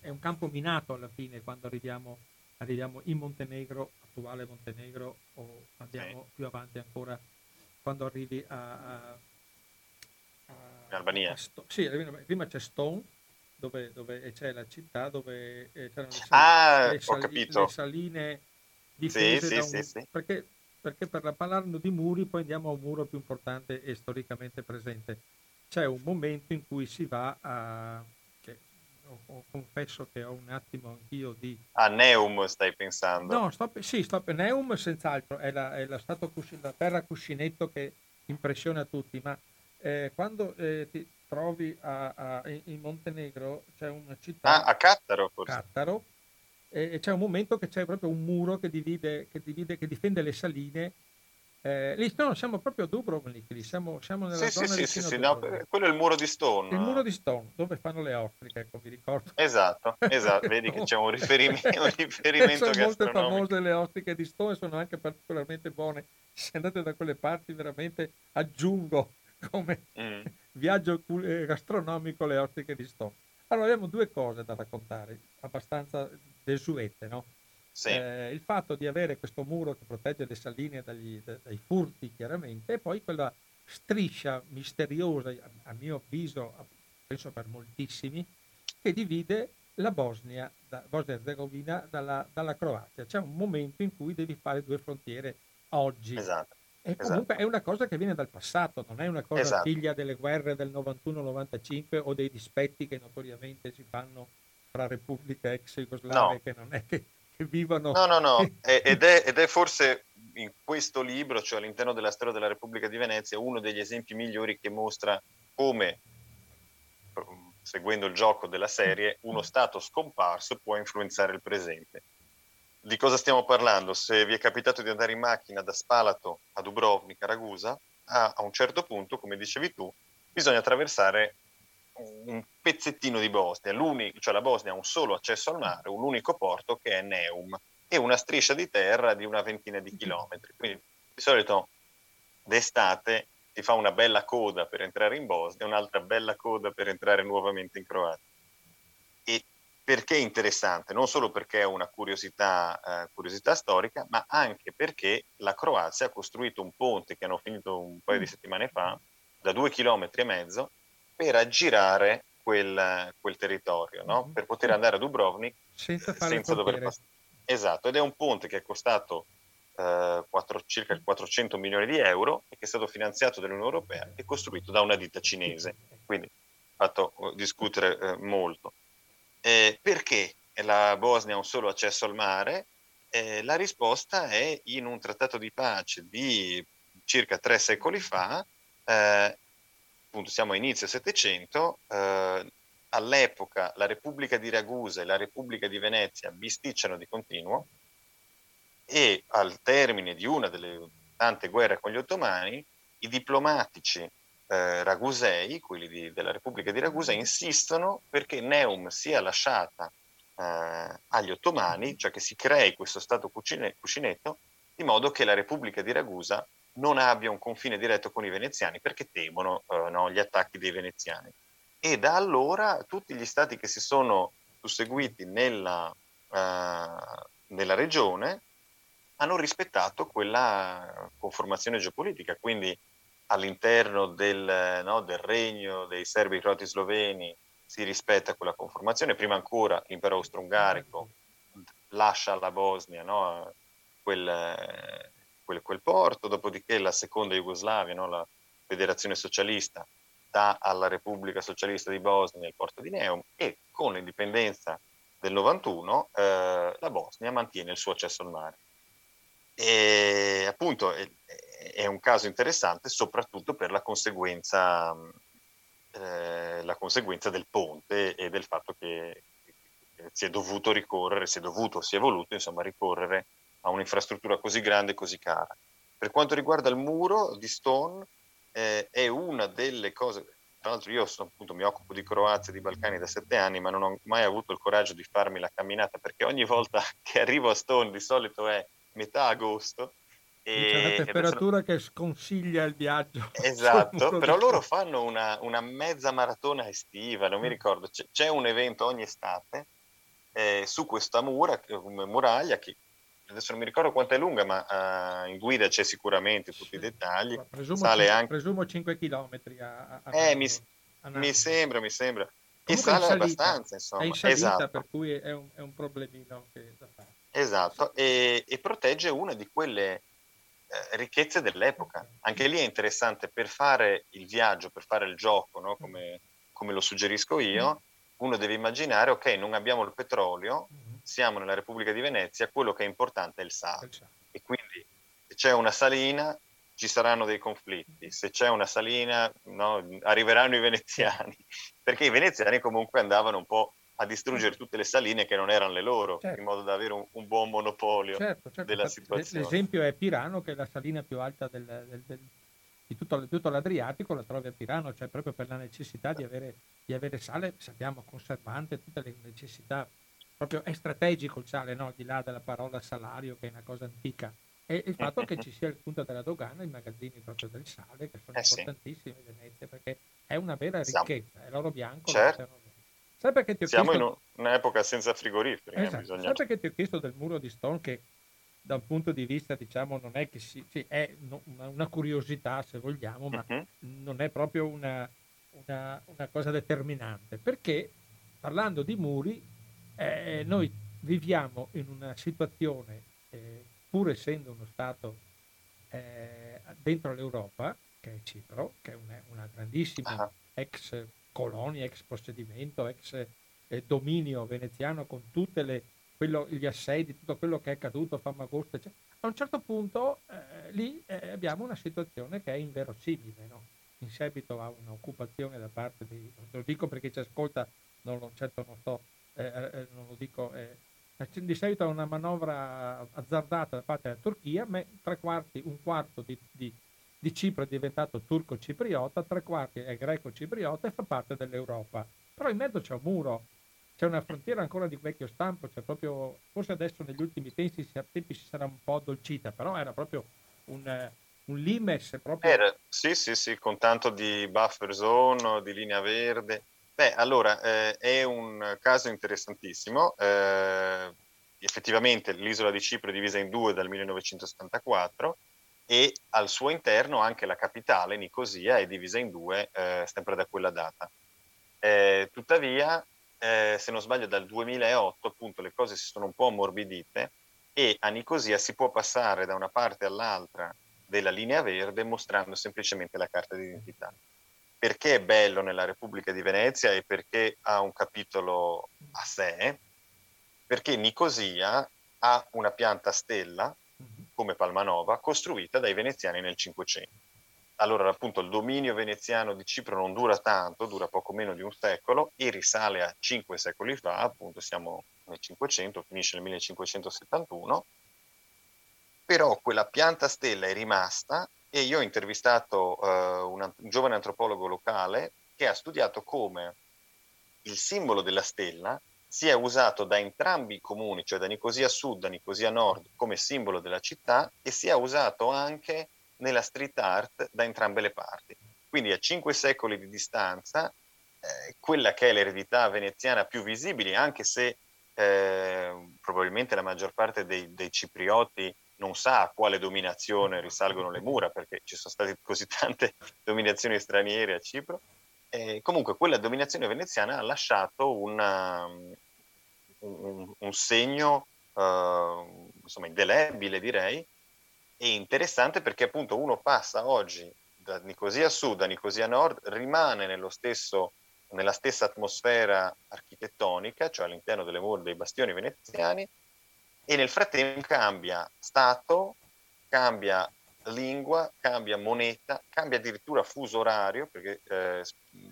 è un campo minato alla fine quando arriviamo, arriviamo in Montenegro, attuale Montenegro, o andiamo sì. più avanti ancora quando arrivi a, a, a Albania. A Sto- sì, prima c'è Stone, dove, dove, c'è la città dove eh, c'erano le, sal- ah, le, sali- le saline difese sì, sì, un... sì, perché perché per parlando di muri poi andiamo a un muro più importante e storicamente presente. C'è un momento in cui si va a... Che, ho, ho, confesso che ho un attimo anch'io di... A Neum stai pensando? No, sto, sì, sto, Neum senz'altro, è, la, è la, cuscin, la, terra cuscinetto che impressiona tutti, ma eh, quando eh, ti trovi a, a, in Montenegro c'è una città... Ah, a Cattaro forse? Cattaro, e c'è un momento che c'è proprio un muro che divide, che, divide, che difende le saline. Eh, lì no, siamo proprio a Dubrovnik, lì siamo, siamo nella sì, zona sì, sì, sì, no, quello è il muro di Stone. Il muro di Stone, dove fanno le ostriche, ecco, vi ricordo. Esatto, esatto, vedi che c'è un riferimento, un riferimento Sono molto famose le ostriche di Stone, sono anche particolarmente buone. Se andate da quelle parti, veramente aggiungo come mm. viaggio eh, gastronomico le ostriche di Stone. Allora abbiamo due cose da raccontare, abbastanza desuete, no? Sì. Eh, il fatto di avere questo muro che protegge le saline dagli, dai furti, chiaramente, e poi quella striscia misteriosa, a, a mio avviso, penso per moltissimi, che divide la Bosnia, da, Bosnia Herzegovina dalla, dalla, Croazia. C'è un momento in cui devi fare due frontiere oggi. Esatto. E comunque esatto. è una cosa che viene dal passato, non è una cosa esatto. figlia delle guerre del 91-95 o dei dispetti che notoriamente si fanno fra repubbliche ex jugoslave no. che non è che, che vivono... No, no, no, ed, è, ed è forse in questo libro, cioè all'interno della storia della Repubblica di Venezia, uno degli esempi migliori che mostra come, seguendo il gioco della serie, uno Stato scomparso può influenzare il presente di cosa stiamo parlando? Se vi è capitato di andare in macchina da Spalato a Dubrovnik, a Ragusa, a, a un certo punto, come dicevi tu, bisogna attraversare un pezzettino di Bosnia. Cioè la Bosnia ha un solo accesso al mare, un unico porto che è Neum e una striscia di terra di una ventina di chilometri. Quindi di solito d'estate si fa una bella coda per entrare in Bosnia, un'altra bella coda per entrare nuovamente in Croazia. E perché è interessante? Non solo perché è una curiosità, eh, curiosità, storica, ma anche perché la Croazia ha costruito un ponte che hanno finito un paio di mm. settimane fa, da due chilometri e mezzo, per aggirare quel, quel territorio, no? Mm-hmm. per poter andare a Dubrovnik senza, senza dover passare. Esatto, ed è un ponte che è costato eh, 4, circa 400 milioni di euro e che è stato finanziato dall'Unione Europea e costruito da una ditta cinese, quindi ha fatto eh, discutere eh, molto. Eh, perché la Bosnia ha un solo accesso al mare? La risposta è in un trattato di pace di circa tre secoli fa, eh, appunto siamo a inizio Settecento, eh, all'epoca la Repubblica di Ragusa e la Repubblica di Venezia bisticciano di continuo e al termine di una delle tante guerre con gli ottomani, i diplomatici eh, ragusei, quelli di, della Repubblica di Ragusa, insistono perché Neum sia lasciata eh, agli ottomani, cioè che si crei questo Stato cuscinetto, di modo che la Repubblica di Ragusa non abbia un confine diretto con i veneziani perché temono eh, no, gli attacchi dei veneziani. E da allora tutti gli stati che si sono susseguiti nella, uh, nella regione hanno rispettato quella conformazione geopolitica, quindi all'interno del, no, del regno dei serbi, croati, sloveni si rispetta quella conformazione, prima ancora l'impero austro-ungarico lascia alla Bosnia no, quel, quel, quel, porto, dopodiché la seconda Jugoslavia, no, la federazione socialista, dà alla Repubblica Socialista di Bosnia il porto di Neum e con l'indipendenza del 91 eh, la Bosnia mantiene il suo accesso al mare. E appunto è, è un caso interessante soprattutto per la conseguenza, eh, la conseguenza del ponte e del fatto che si è dovuto ricorrere, si è dovuto, si è voluto insomma ricorrere a un'infrastruttura così grande e così cara. Per quanto riguarda il muro di Stone, eh, è una delle cose, tra l'altro io sono, appunto, mi occupo di Croazia e di Balcani da sette anni, ma non ho mai avuto il coraggio di farmi la camminata perché ogni volta che arrivo a Stone di solito è metà agosto. E C'è una temperatura adesso... che sconsiglia il viaggio. Esatto, però loro fanno una, una, mezza maratona estiva, non mi mm. ricordo, c'è, c'è un evento ogni estate eh, su questa mura, muraglia che adesso non mi ricordo quanto è lunga, ma uh, in guida c'è sicuramente tutti i dettagli. Presumo, sale anche... presumo 5 km a, a, eh, mi, a mi, sembra, mi sembra. e sale abbastanza, insomma. È in salita, esatto. per cui è un, è un problemino che da fare. Esatto, e, e protegge una di quelle eh, ricchezze dell'epoca. Anche lì è interessante per fare il viaggio, per fare il gioco, no? come, come, lo suggerisco io, uno deve immaginare, ok, non abbiamo il petrolio, mm-hmm. Siamo nella Repubblica di Venezia, quello che è importante è il sale. E quindi se c'è una salina ci saranno dei conflitti, se c'è una salina no, arriveranno i veneziani, perché i veneziani comunque andavano un po' a distruggere tutte le saline che non erano le loro, certo. in modo da avere un, un buon monopolio certo, certo. della situazione. L'esempio è Pirano, che è la salina più alta del, del, del, di tutto, tutto, l'Adriatico, la trovi a Pirano, cioè proprio per la necessità di avere, di avere sale, sappiamo, conservante, tutte le necessità, proprio è strategico il sale, no? al di là della parola salario, che è una cosa antica. E il fatto che ci sia il punto della dogana, i magazzini proprio del sale, che sono eh importantissimi sì. Venezia, perché è una vera ricchezza, è l'oro bianco, certo. Sai perché ti ho Siamo chiesto... in un'epoca senza frigoriferi. Eh, esatto. Bisogna... Sai perché ti ho chiesto del muro di Stone che da un punto di vista, diciamo, non è che si, sì, è una, curiosità se vogliamo, ma uh-huh. non è proprio una, una, una, cosa determinante. Perché parlando di muri, eh, noi viviamo in una situazione, eh, pur essendo uno Stato eh, dentro l'Europa, che è Cipro, che è una, una grandissima uh-huh. ex colonia, ex possedimento, ex eh, dominio veneziano con tutti gli assedi, tutto quello che è accaduto, Famagosto, eccetera. A un certo punto eh, lì eh, abbiamo una situazione che è inverosimile, no? in seguito a un'occupazione da parte di, lo dico perché ci ascolta, non lo, certo non sto, eh, eh, non lo dico, eh, di seguito a una manovra azzardata da parte della Turchia, ma tre quarti, un quarto di, di di Cipro è diventato turco-cipriota, tre quarti è greco-cipriota e fa parte dell'Europa. Però in mezzo c'è un muro, c'è una frontiera ancora di vecchio stampo, proprio, forse adesso negli ultimi tempi, tempi si sarà un po' addolcita, però era proprio un, un limes. Proprio... Era, sì, sì, sì, con tanto di buffer zone, di linea verde. Beh, allora, eh, è un caso interessantissimo. Eh, effettivamente l'isola di Cipro è divisa in due dal 1974 e al suo interno anche la capitale, Nicosia, è divisa in due eh, sempre da quella data. Eh, tuttavia, eh, se non sbaglio, dal 2008 appunto le cose si sono un po' ammorbidite e a Nicosia si può passare da una parte all'altra della linea verde mostrando semplicemente la carta d'identità. Perché è bello nella Repubblica di Venezia e perché ha un capitolo a sé? Perché Nicosia ha una pianta stella come Palmanova, costruita dai veneziani nel Cinquecento. Allora, appunto, il dominio veneziano di Cipro non dura tanto, dura poco meno di un secolo e risale a cinque secoli fa, appunto siamo nel Cinquecento, finisce nel 1571, però quella pianta stella è rimasta e io ho intervistato uh, un, un giovane antropologo locale che ha studiato come il simbolo della stella sia usato da entrambi i comuni, cioè da Nicosia Sud, da Nicosia Nord, come simbolo della città e sia usato anche nella street art da entrambe le parti. Quindi a cinque secoli di distanza, eh, quella che è l'eredità veneziana più visibile, anche se eh, probabilmente la maggior parte dei, dei, ciprioti non sa a quale dominazione risalgono le mura, perché ci sono state così tante dominazioni straniere a Cipro. Eh, comunque quella dominazione veneziana ha lasciato una, un, un segno uh, insomma, indelebile, direi, e interessante perché appunto uno passa oggi da Nicosia Sud a Nicosia Nord, rimane stesso, nella stessa atmosfera architettonica, cioè all'interno delle mura dei bastioni veneziani, e nel frattempo cambia stato, cambia lingua, cambia moneta, cambia addirittura fuso orario, perché eh,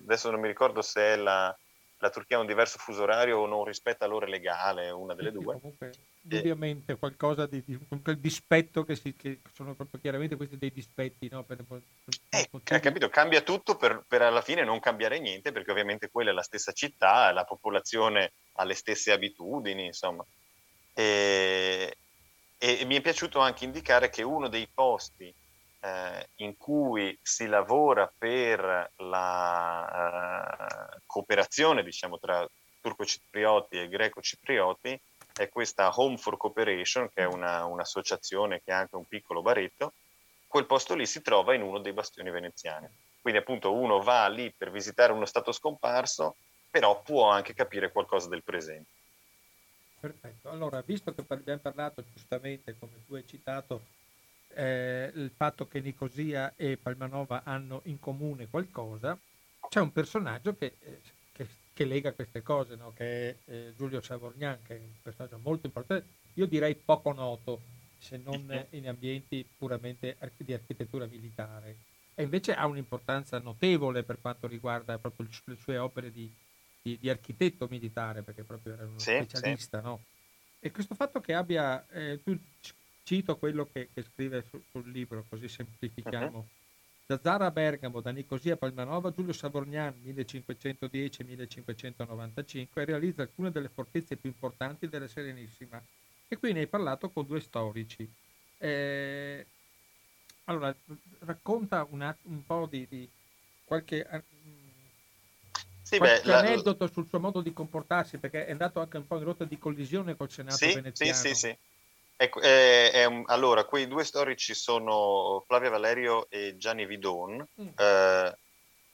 adesso non mi ricordo se la, la Turchia ha un diverso fuso orario o non rispetta l'ora legale, una delle due. Comunque, indubbiamente qualcosa di, di quel dispetto che, si, che, sono proprio chiaramente questi dei dispetti, no? Per, per, per eh, capito, cambia tutto per, per, alla fine non cambiare niente, perché ovviamente quella è la stessa città, la popolazione ha le stesse abitudini, insomma. E, e, e mi è piaciuto anche indicare che uno dei posti eh, in cui si lavora per la eh, cooperazione diciamo, tra turco-ciprioti e greco-ciprioti è questa Home for Cooperation, che è una, un'associazione che ha anche un piccolo baretto. Quel posto lì si trova in uno dei bastioni veneziani. Quindi appunto uno va lì per visitare uno stato scomparso, però può anche capire qualcosa del presente. Perfetto. Allora, visto che abbiamo parlato giustamente, come tu hai citato, eh, il fatto che Nicosia e Palmanova hanno in comune qualcosa, c'è un personaggio che, eh, che, che lega queste cose, no? che è eh, Giulio Savorgnan, che è un personaggio molto importante, io direi poco noto, se non in ambienti puramente di architettura militare. E invece ha un'importanza notevole per quanto riguarda proprio le sue opere di, di, di architetto militare, perché proprio era uno sì, specialista. Sì. No? E questo fatto che abbia, eh, tu Cito quello che, che scrive su, sul libro, così semplifichiamo. Uh-huh. Da Zara a Bergamo, da Nicosia a Palmanova, Giulio Savorgnan 1510-1595 realizza alcune delle fortezze più importanti della Serenissima. E qui ne hai parlato con due storici. Eh, allora, racconta un, un po' di, di qualche, sì, beh, aneddoto la... sul suo modo di comportarsi, perché è andato anche un po' in rotta di collisione col Senato sì, veneziano. Sì, sì, sì. Ecco, eh, eh, allora, quei due storici sono Flavia Valerio e Gianni Vidon, mm. eh,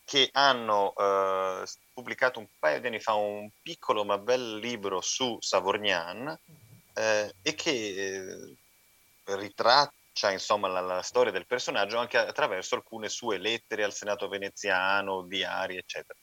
che hanno eh, pubblicato un paio di anni fa un piccolo ma bel libro su Savorgnan mm. e che eh, ritraccia insomma la, la, storia del personaggio anche attraverso alcune sue lettere al Senato veneziano, diari, eccetera.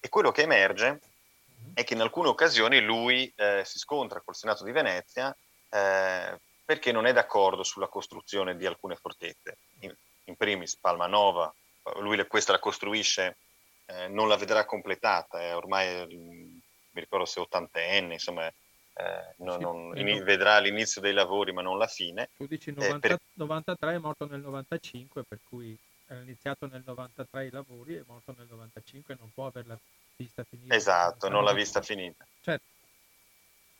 E quello che emerge mm. è che in alcune occasioni lui eh, si scontra col Senato di Venezia eh, perché non è d'accordo sulla costruzione di alcune fortezze. In, in primis Palmanova, lui questa la costruisce, eh, non la vedrà completata, è ormai, mi ricordo se ottantenne, insomma, eh, non, non, in, vedrà l'inizio dei lavori ma non la fine. Tu dici 90, eh, per... 93, è morto nel 95, per cui ha iniziato nel 93 i lavori, è morto nel 95 non può averla vista finita. Esatto, non l'ha vista finita. Certo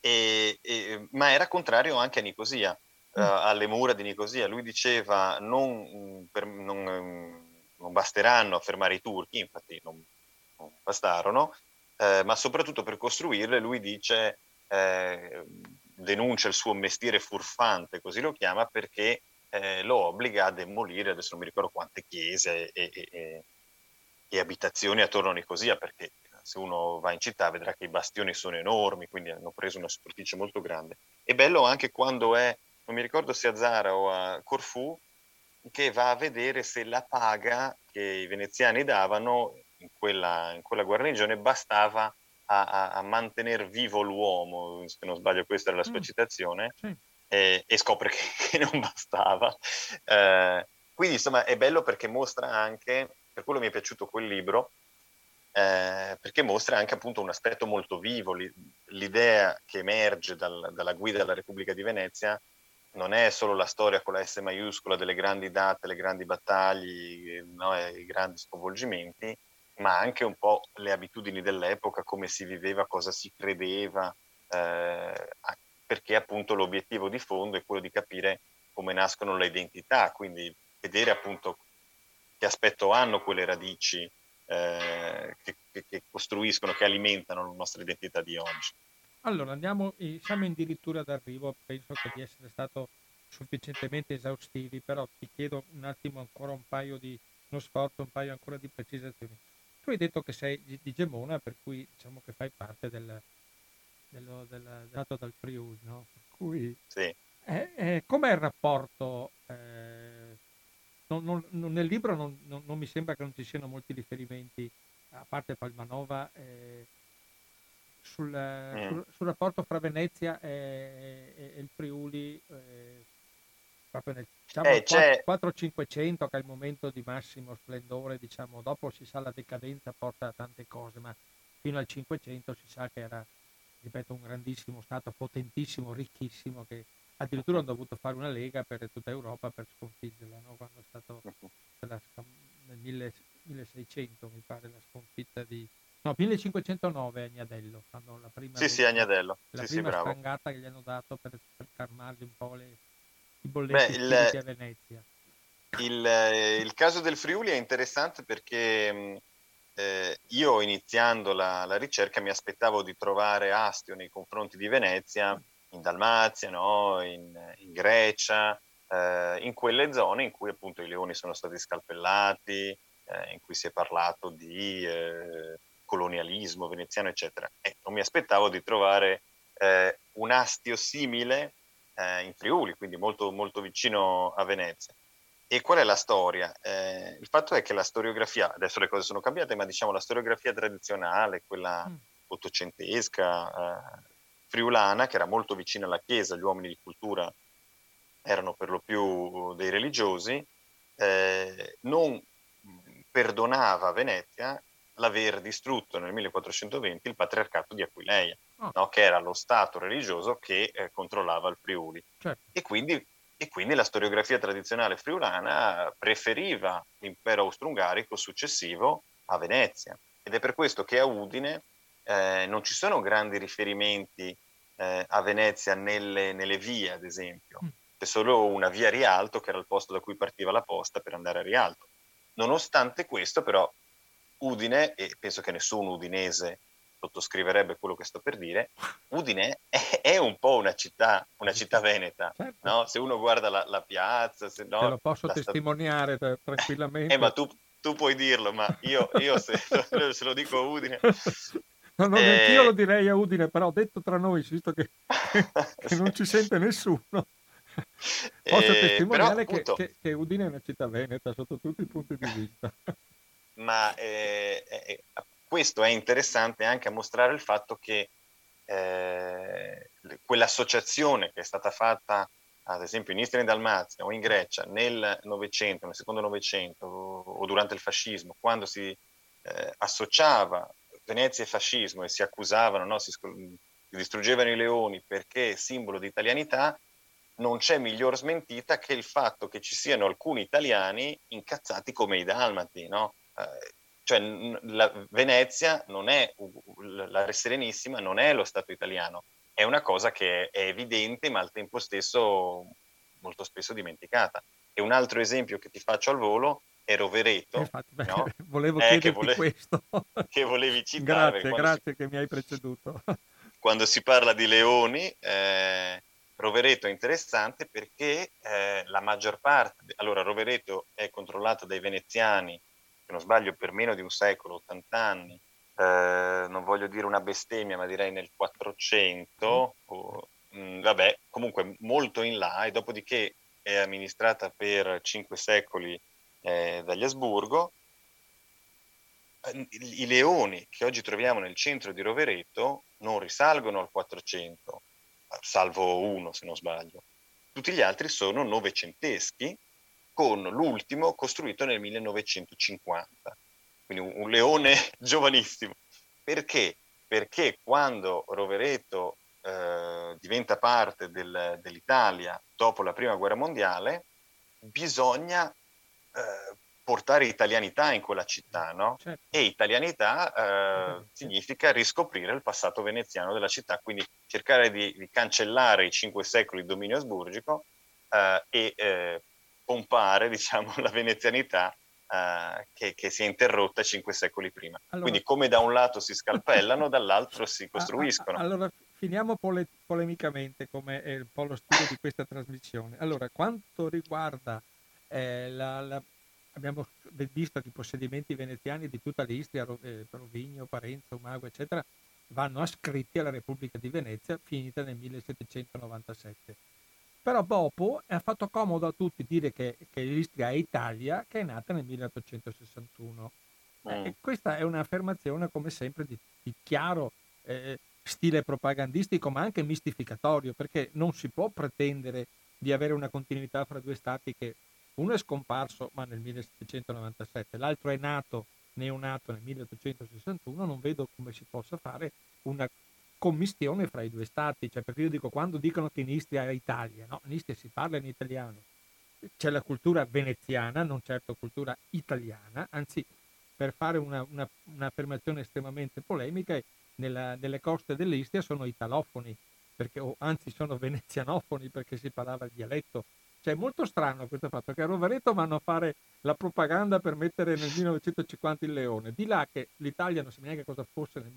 e, e, ma era contrario anche a Nicosia, mm. uh, alle mura di Nicosia. Lui diceva non, per, non, non, basteranno a fermare i turchi, infatti non, non bastarono, eh, ma soprattutto per costruirle lui dice, eh, denuncia il suo mestiere furfante, così lo chiama, perché eh, lo obbliga a demolire, adesso non mi ricordo quante chiese e, e, e abitazioni attorno a Nicosia, perché se uno va in città vedrà che i bastioni sono enormi, quindi hanno preso una superficie molto grande. È bello anche quando è, non mi ricordo se a Zara o a Corfù, che va a vedere se la paga che i veneziani davano in quella, in quella guarnigione bastava a, a, a, mantenere vivo l'uomo, se non sbaglio questa era la sua mm. citazione, sì. E, e, scopre che, che non bastava. Eh, quindi insomma è bello perché mostra anche, per quello mi è piaciuto quel libro, eh, perché mostra anche appunto un aspetto molto vivo, l'idea che emerge dal, dalla guida della Repubblica di Venezia non è solo la storia con la S maiuscola delle grandi date, le grandi battaglie, no, i grandi sconvolgimenti, ma anche un po' le abitudini dell'epoca, come si viveva, cosa si credeva, eh, perché appunto l'obiettivo di fondo è quello di capire come nascono le identità, quindi vedere appunto che aspetto hanno quelle radici eh, che, che, che, costruiscono, che alimentano la nostra identità di oggi. Allora, andiamo, siamo addirittura d'arrivo, penso che di essere stato sufficientemente esaustivi, però ti chiedo un attimo ancora un paio di, uno sforzo, un paio ancora di precisazioni. Tu hai detto che sei di Gemona, per cui diciamo che fai parte del, dello, del, dato dal Friuli, no? Per cui, sì. Eh, eh, com'è il rapporto? Eh, non, non, non, nel libro non, non, mi sembra che non ci siano molti riferimenti, a parte Palmanova, eh, sul, mm. sul, sul, rapporto fra Venezia e, e, e il Friuli, eh, proprio nel diciamo, eh, 4-500 che è il momento di massimo splendore, diciamo, dopo si sa la decadenza porta a tante cose, ma fino al 500 si sa che era, ripeto, un grandissimo stato, potentissimo, ricchissimo, che addirittura hanno dovuto fare una lega per tutta Europa per sconfiggerla, no? quando è stato la, nel 1600 mi pare la sconfitta di... No, 1509 Agnadello, fanno la prima, sì, sì, Agnadello. La sì, prima sì, sprangata che gli hanno dato per, per calmargli un po' le, i bolletti Beh, il, a Venezia. Il, eh, il, caso del Friuli è interessante perché eh, io iniziando la, la, ricerca mi aspettavo di trovare astio nei confronti di Venezia in Dalmazia, no? in, in, Grecia, eh, in quelle zone in cui appunto i leoni sono stati scalpellati, eh, in cui si è parlato di eh, colonialismo veneziano, eccetera. E non mi aspettavo di trovare eh, un astio simile eh, in Friuli, quindi molto, molto vicino a Venezia. E qual è la storia? Eh, il fatto è che la storiografia, adesso le cose sono cambiate, ma diciamo la storiografia tradizionale, quella mm. ottocentesca, friulana, che era molto vicina alla Chiesa, gli uomini di cultura erano per lo più dei religiosi, eh, non perdonava a Venezia l'aver distrutto nel 1420 il patriarcato di Aquileia, oh. no? che era lo stato religioso che eh, controllava il Friuli. Certo. E, quindi, e, quindi, la storiografia tradizionale friulana preferiva l'impero austro-ungarico successivo a Venezia. Ed è per questo che a Udine eh, non ci sono grandi riferimenti eh, a Venezia nelle, nelle, vie, ad esempio. Mm. C'è solo una via Rialto, che era il posto da cui partiva la posta per andare a Rialto. Nonostante questo, però, Udine, e penso che nessun udinese sottoscriverebbe quello che sto per dire, Udine è, è un po' una città, una città veneta. Certo. No? Se uno guarda la, la piazza... Se, no, Te lo posso testimoniare sta... tranquillamente. Eh, ma tu, tu, puoi dirlo, ma io, io se, se, lo dico a Udine... No, no, eh... io lo direi a Udine, però detto tra noi, visto che, che non ci sente nessuno, posso eh, testimoniare però, appunto, che, che, Udine è una città veneta sotto tutti i punti di vista. Ma eh, eh, questo è interessante anche a mostrare il fatto che eh, quell'associazione che è stata fatta ad esempio in Istria e Dalmazia o in Grecia nel Novecento, nel secondo Novecento o, durante il fascismo, quando si eh, associava Venezia e fascismo e si accusavano, no? si, si distruggevano i leoni perché simbolo di italianità, non c'è miglior smentita che il fatto che ci siano alcuni italiani incazzati come i dalmati, no? eh, cioè la Venezia non è, la Serenissima non è lo Stato italiano, è una cosa che è evidente ma al tempo stesso molto spesso dimenticata. E un altro esempio che ti faccio al volo e Rovereto. Infatti, beh, no? volevo eh, che, vole... questo. che volevi citare. Grazie, grazie si... che mi hai preceduto. quando si parla di leoni, eh, Rovereto è interessante perché eh, la maggior parte, allora Rovereto è controllato dai veneziani, se non sbaglio per meno di un secolo, 80 anni, eh, non voglio dire una bestemmia, ma direi nel 400, mm. o, mh, mm, vabbè, comunque molto in là, e dopodiché è amministrata per cinque secoli eh, dagli Asburgo, i leoni che oggi troviamo nel centro di Rovereto non risalgono al 400, salvo uno se non sbaglio. Tutti gli altri sono novecenteschi, con l'ultimo costruito nel 1950. Quindi un, un leone giovanissimo. Perché? Perché quando Rovereto eh, diventa parte del, dell'Italia dopo la Prima Guerra Mondiale, bisogna eh, portare italianità in quella città, no? Certo. E italianità eh, significa riscoprire il passato veneziano della città, quindi cercare di, di cancellare i cinque secoli di dominio asburgico eh, e eh, pompare, diciamo, la venezianità eh, che, che, si è interrotta cinque secoli prima. Allora, quindi come da un lato si scalpellano, dall'altro si costruiscono. Allora, finiamo pole- polemicamente, come è un po' lo stile di questa trasmissione. Allora, quanto riguarda eh, la, la abbiamo visto che i possedimenti veneziani di tutta l'Istria, eh, Rovigno, Parenzo, Umago, eccetera, vanno ascritti alla Repubblica di Venezia, finita nel 1797. Però dopo ha fatto comodo a tutti dire che, che l'Istria è Italia, che è nata nel 1861. Mm. Eh, questa è un'affermazione, come sempre, di, di chiaro eh, stile propagandistico, ma anche mistificatorio, perché non si può pretendere di avere una continuità fra due stati che uno è scomparso ma nel 1797, l'altro è nato, neonato nel 1861, non vedo come si possa fare una commistione fra i due stati, cioè perché io dico quando dicono che in Istria è Italia, no, in Istria si parla in italiano, c'è la cultura veneziana, non certo cultura italiana, anzi per fare una, una, un'affermazione estremamente polemica, nella, nelle coste dell'Istria sono italofoni, perché, o anzi sono venezianofoni perché si parlava il dialetto. Cioè, è molto strano questo fatto che a Rovereto vanno a fare la propaganda per mettere nel 1950 il leone. Di là che l'Italia non sa neanche cosa fosse nel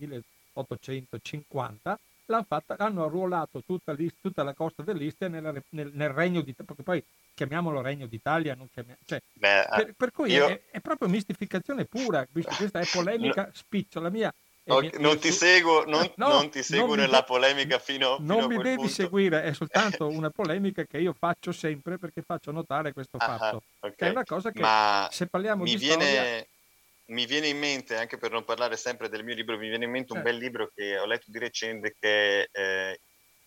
1850, l'hanno, fatta, hanno arruolato tutta, tutta, la costa dell'Istria nella, nel, nel, regno d'Italia, perché poi chiamiamolo regno d'Italia, non chiamiamo, cioè, Beh, per, per, cui io... è, è, proprio mistificazione pura, questa è polemica spicciola mia Okay, non, ti seguo, non, no, non ti seguo non nella de- polemica fino, fino Non mi devi punto. seguire, è soltanto una polemica che io faccio sempre perché faccio notare questo ah, fatto. Okay. Che è una cosa che Ma se parliamo mi di viene, storia... Mi viene in mente, anche per non parlare sempre del mio libro, mi viene in mente un bel libro che ho letto di recente che è eh,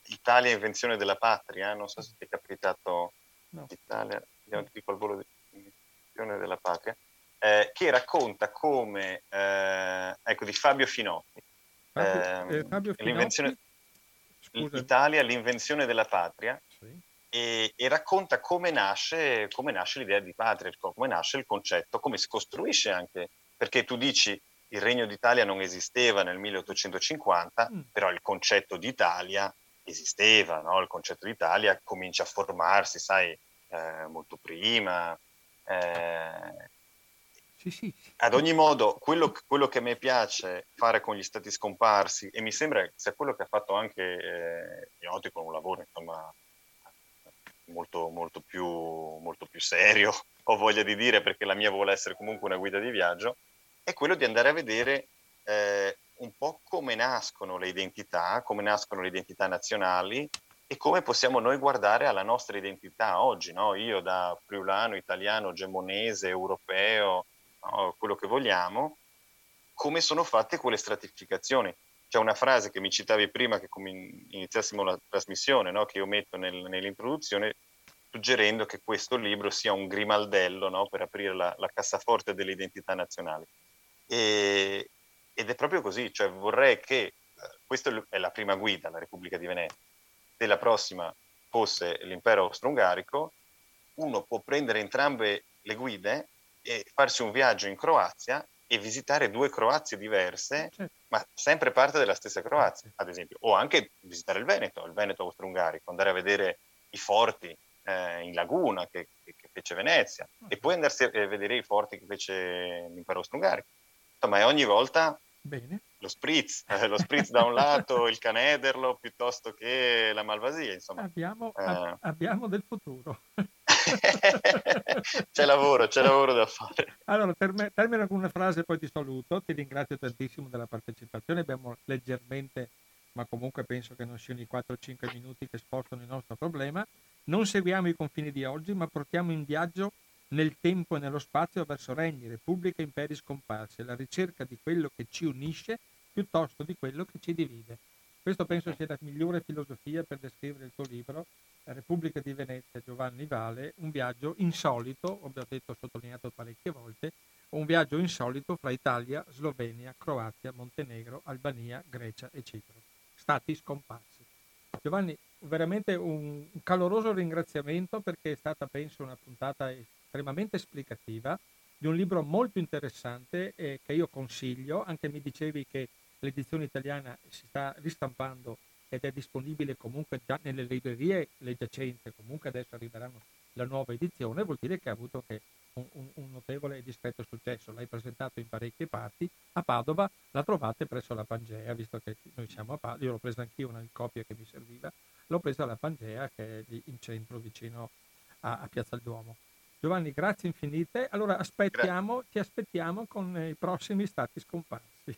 Italia invenzione della patria, non so se ti è capitato no. Italia, andiamo dico al volo di invenzione della patria eh, che racconta come, eh, ecco, di Fabio Finotti, Fabio, ehm, eh, Fabio Finotti? l'Italia, l'invenzione della patria, sì. e, e, racconta come nasce, come nasce l'idea di patria, come nasce il concetto, come si costruisce anche, perché tu dici il Regno d'Italia non esisteva nel 1850, mm. però il concetto di Italia esisteva, no? il concetto di Italia comincia a formarsi, sai, eh, molto prima. Eh, sì, sì, sì. Ad ogni modo, quello, quello, che a me piace fare con gli stati scomparsi, e mi sembra sia quello che ha fatto anche eh, Ioti con un lavoro insomma, molto, molto, più, molto più serio, ho voglia di dire, perché la mia vuole essere comunque una guida di viaggio, è quello di andare a vedere eh, un po' come nascono le identità, come nascono le identità nazionali e come possiamo noi guardare alla nostra identità oggi, no? io da friulano, italiano, gemonese, europeo, no? quello che vogliamo, come sono fatte quelle stratificazioni. C'è una frase che mi citavi prima che iniziassimo la trasmissione, no? che io metto nel, nell'introduzione, suggerendo che questo libro sia un grimaldello no? per aprire la, la, cassaforte delle identità nazionali. E, ed è proprio così, cioè vorrei che, eh, questa è la prima guida, la Repubblica di Venezia, se la prossima fosse l'impero austro-ungarico, uno può prendere entrambe le guide e farsi un viaggio in Croazia e visitare due Croazie diverse, certo. ma sempre parte della stessa Croazia, ad esempio, o anche visitare il Veneto, il Veneto austro-ungarico, andare a vedere i forti eh, in laguna che, che, fece Venezia uh-huh. e poi andarsi a vedere i forti che fece l'impero austro-ungarico. Insomma, è ogni volta Bene. lo spritz, eh, lo spritz da un lato, il canederlo piuttosto che la malvasia, insomma. Abbiamo, eh. abbiamo del futuro. c'è lavoro, c'è lavoro da fare. Allora, term- termino con una frase e poi ti saluto. Ti ringrazio tantissimo della partecipazione. Abbiamo leggermente, ma comunque penso che non siano i 4-5 minuti che spostano il nostro problema. Non seguiamo i confini di oggi, ma portiamo in viaggio nel tempo e nello spazio verso regni, repubbliche e imperi scomparsi, alla ricerca di quello che ci unisce piuttosto di quello che ci divide. Questo penso sia la migliore filosofia per descrivere il tuo libro Repubblica di Venezia Giovanni Vale, un viaggio insolito, ho detto sottolineato parecchie volte, un viaggio insolito fra Italia, Slovenia, Croazia, Montenegro, Albania, Grecia e Cipro. Stati scomparsi. Giovanni, veramente un caloroso ringraziamento perché è stata, penso, una puntata estremamente esplicativa di un libro molto interessante eh, che io consiglio, anche mi dicevi che l'edizione italiana si sta ristampando ed è disponibile comunque già nelle librerie le giacenze, comunque adesso arriveranno la nuova edizione, vuol dire che ha avuto che un, un, un, notevole e discreto successo. L'hai presentato in parecchie parti. A Padova la trovate presso la Pangea, visto che noi siamo a Padova. Io l'ho presa anch'io una copia che mi serviva. L'ho presa alla Pangea, che è lì in centro, vicino a, a Piazza del Duomo. Giovanni, grazie infinite. Allora aspettiamo, Gra- ti aspettiamo con i prossimi stati scomparsi.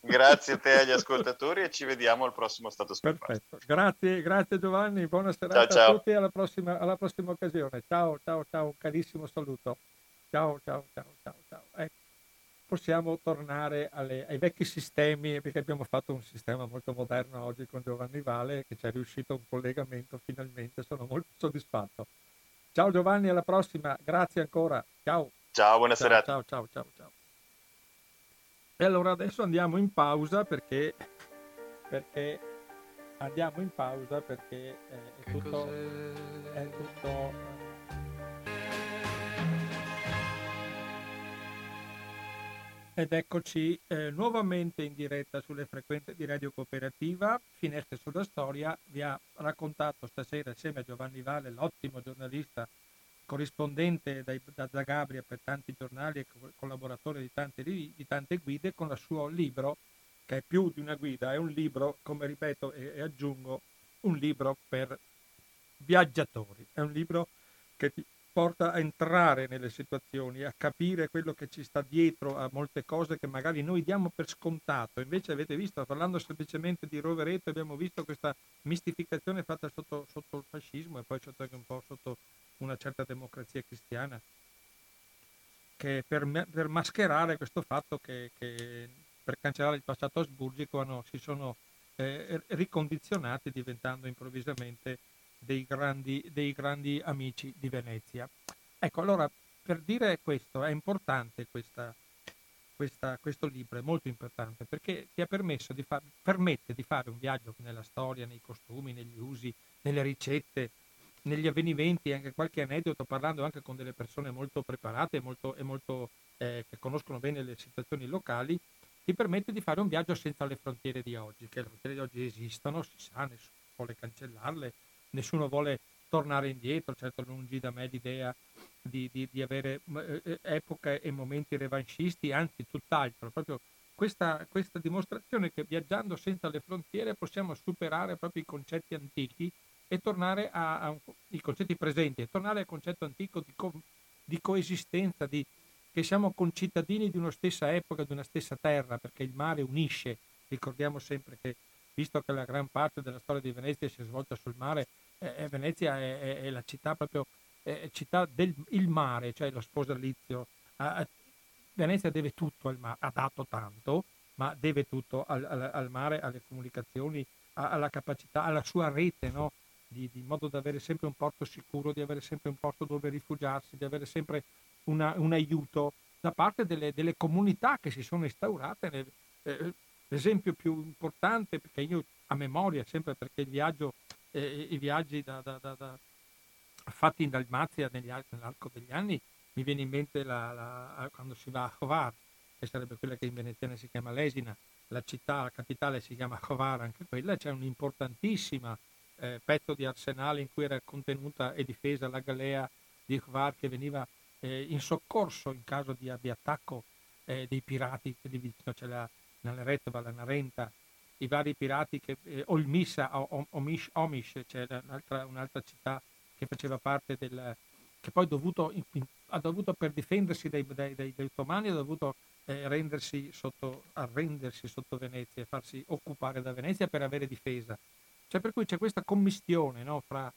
Grazie a te e agli ascoltatori e ci vediamo al prossimo Stato Scomparso. Perfetto, grazie, grazie Giovanni, buona serata ciao, ciao. a tutti e alla prossima, alla prossima occasione. Ciao, ciao, ciao, un carissimo saluto. Ciao, ciao, ciao, ciao, ciao. Ecco, possiamo tornare alle, ai vecchi sistemi perché abbiamo fatto un sistema molto moderno oggi con Giovanni Vale che ci è riuscito un collegamento finalmente, sono molto soddisfatto. Ciao Giovanni, alla prossima, grazie ancora. Ciao. Ciao, buona ciao, serata. Ciao, ciao, ciao, ciao. E allora adesso andiamo in pausa perché, perché andiamo in pausa perché eh, è tutto, è tutto Ed eccoci eh, nuovamente in diretta sulle frequenze di Radio Cooperativa. Finestre sulla Storia vi ha raccontato stasera insieme a Giovanni Vale, l'ottimo giornalista corrispondente dai, da Zagabria per tanti giornali e collaboratore di tante, di tante, guide, con il suo libro, che è più di una guida, è un libro, come ripeto e, e aggiungo, un libro per viaggiatori, è un libro che ti porta a entrare nelle situazioni, a capire quello che ci sta dietro a molte cose che magari noi diamo per scontato. Invece avete visto, parlando semplicemente di Rovereto, abbiamo visto questa mistificazione fatta sotto, sotto il fascismo e poi sotto anche un po' sotto una certa democrazia cristiana, che per, per mascherare questo fatto che, che, per cancellare il passato asburgico hanno, si sono eh, ricondizionati diventando improvvisamente dei grandi, dei grandi amici di Venezia. Ecco, allora per dire questo è importante questa, questa, questo libro, è molto importante perché ti ha permesso di fa- permette di fare un viaggio nella storia, nei costumi, negli usi, nelle ricette, negli avvenimenti, anche qualche aneddoto, parlando anche con delle persone molto preparate molto, e molto, eh, che conoscono bene le situazioni locali, ti permette di fare un viaggio senza le frontiere di oggi, che le frontiere di oggi esistono, si sa, nessuno vuole cancellarle, nessuno vuole tornare indietro, certo lungi da me l'idea di, di, di avere eh, eh, epoche e momenti revanscisti, anzi tutt'altro, proprio questa, questa, dimostrazione che viaggiando senza le frontiere possiamo superare proprio i concetti antichi e tornare a, a i concetti presenti e tornare al concetto antico di, co, di coesistenza, di, che siamo concittadini di una stessa epoca, di una stessa terra, perché il mare unisce. Ricordiamo sempre che, visto che la gran parte della storia di Venezia si è svolta sul mare, eh, Venezia è, è, è, la città proprio, è città del mare, cioè lo sposalizio. A, Venezia deve tutto al mare, ha dato tanto, ma deve tutto al, al, al mare, alle comunicazioni, alla capacità, alla sua rete, no? di, di, modo da avere sempre un porto sicuro, di avere sempre un posto dove rifugiarsi, di avere sempre una, un aiuto da parte delle, delle, comunità che si sono instaurate. Eh, l'esempio più importante, perché io a memoria, sempre perché il viaggio eh, i viaggi da, da, da, fatti in Dalmazia negli, nell'arco degli anni, mi viene in mente la, la, quando si va a Hovar, che sarebbe quella che in veneziano si chiama Lesina, la città, la capitale si chiama Hovar, anche quella, c'è un'importantissima eh, pezzo di arsenale in cui era contenuta e difesa la galea di Hovar che veniva eh, in soccorso in caso di, di attacco eh, dei pirati, lì vicino c'è la Naretva, la Narenta, i vari pirati che eh, Olmissa o Omish, Omish c'è un'altra, un'altra, città che faceva parte del che poi dovuto, ha dovuto per difendersi dai, dai, dai, dai ottomani ha dovuto eh, rendersi sotto, arrendersi sotto Venezia e farsi occupare da Venezia per avere difesa. Cioè per cui c'è questa commistione no, fra,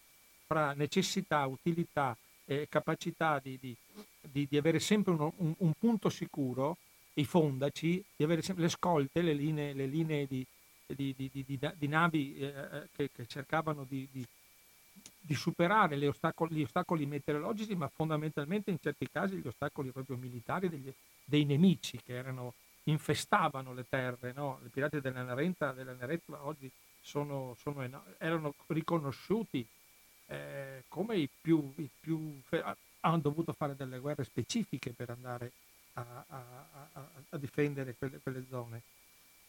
fra, necessità, utilità e capacità di, di, di, di avere sempre uno, un, un, punto sicuro i fondaci, di avere sempre le scolte, le linee, le linee di, di, di, di, di navi eh, eh, che, che, cercavano di, superare ostacoli, gli ostacoli meteorologici, ma fondamentalmente in certi casi gli ostacoli proprio militari degli, dei nemici che erano, infestavano le terre. No? I pirati della Narenta, della Naretva oggi sono, sono, erano riconosciuti eh, come i più, i più, hanno dovuto fare delle guerre specifiche per andare a, a, a, a difendere quelle, quelle, zone.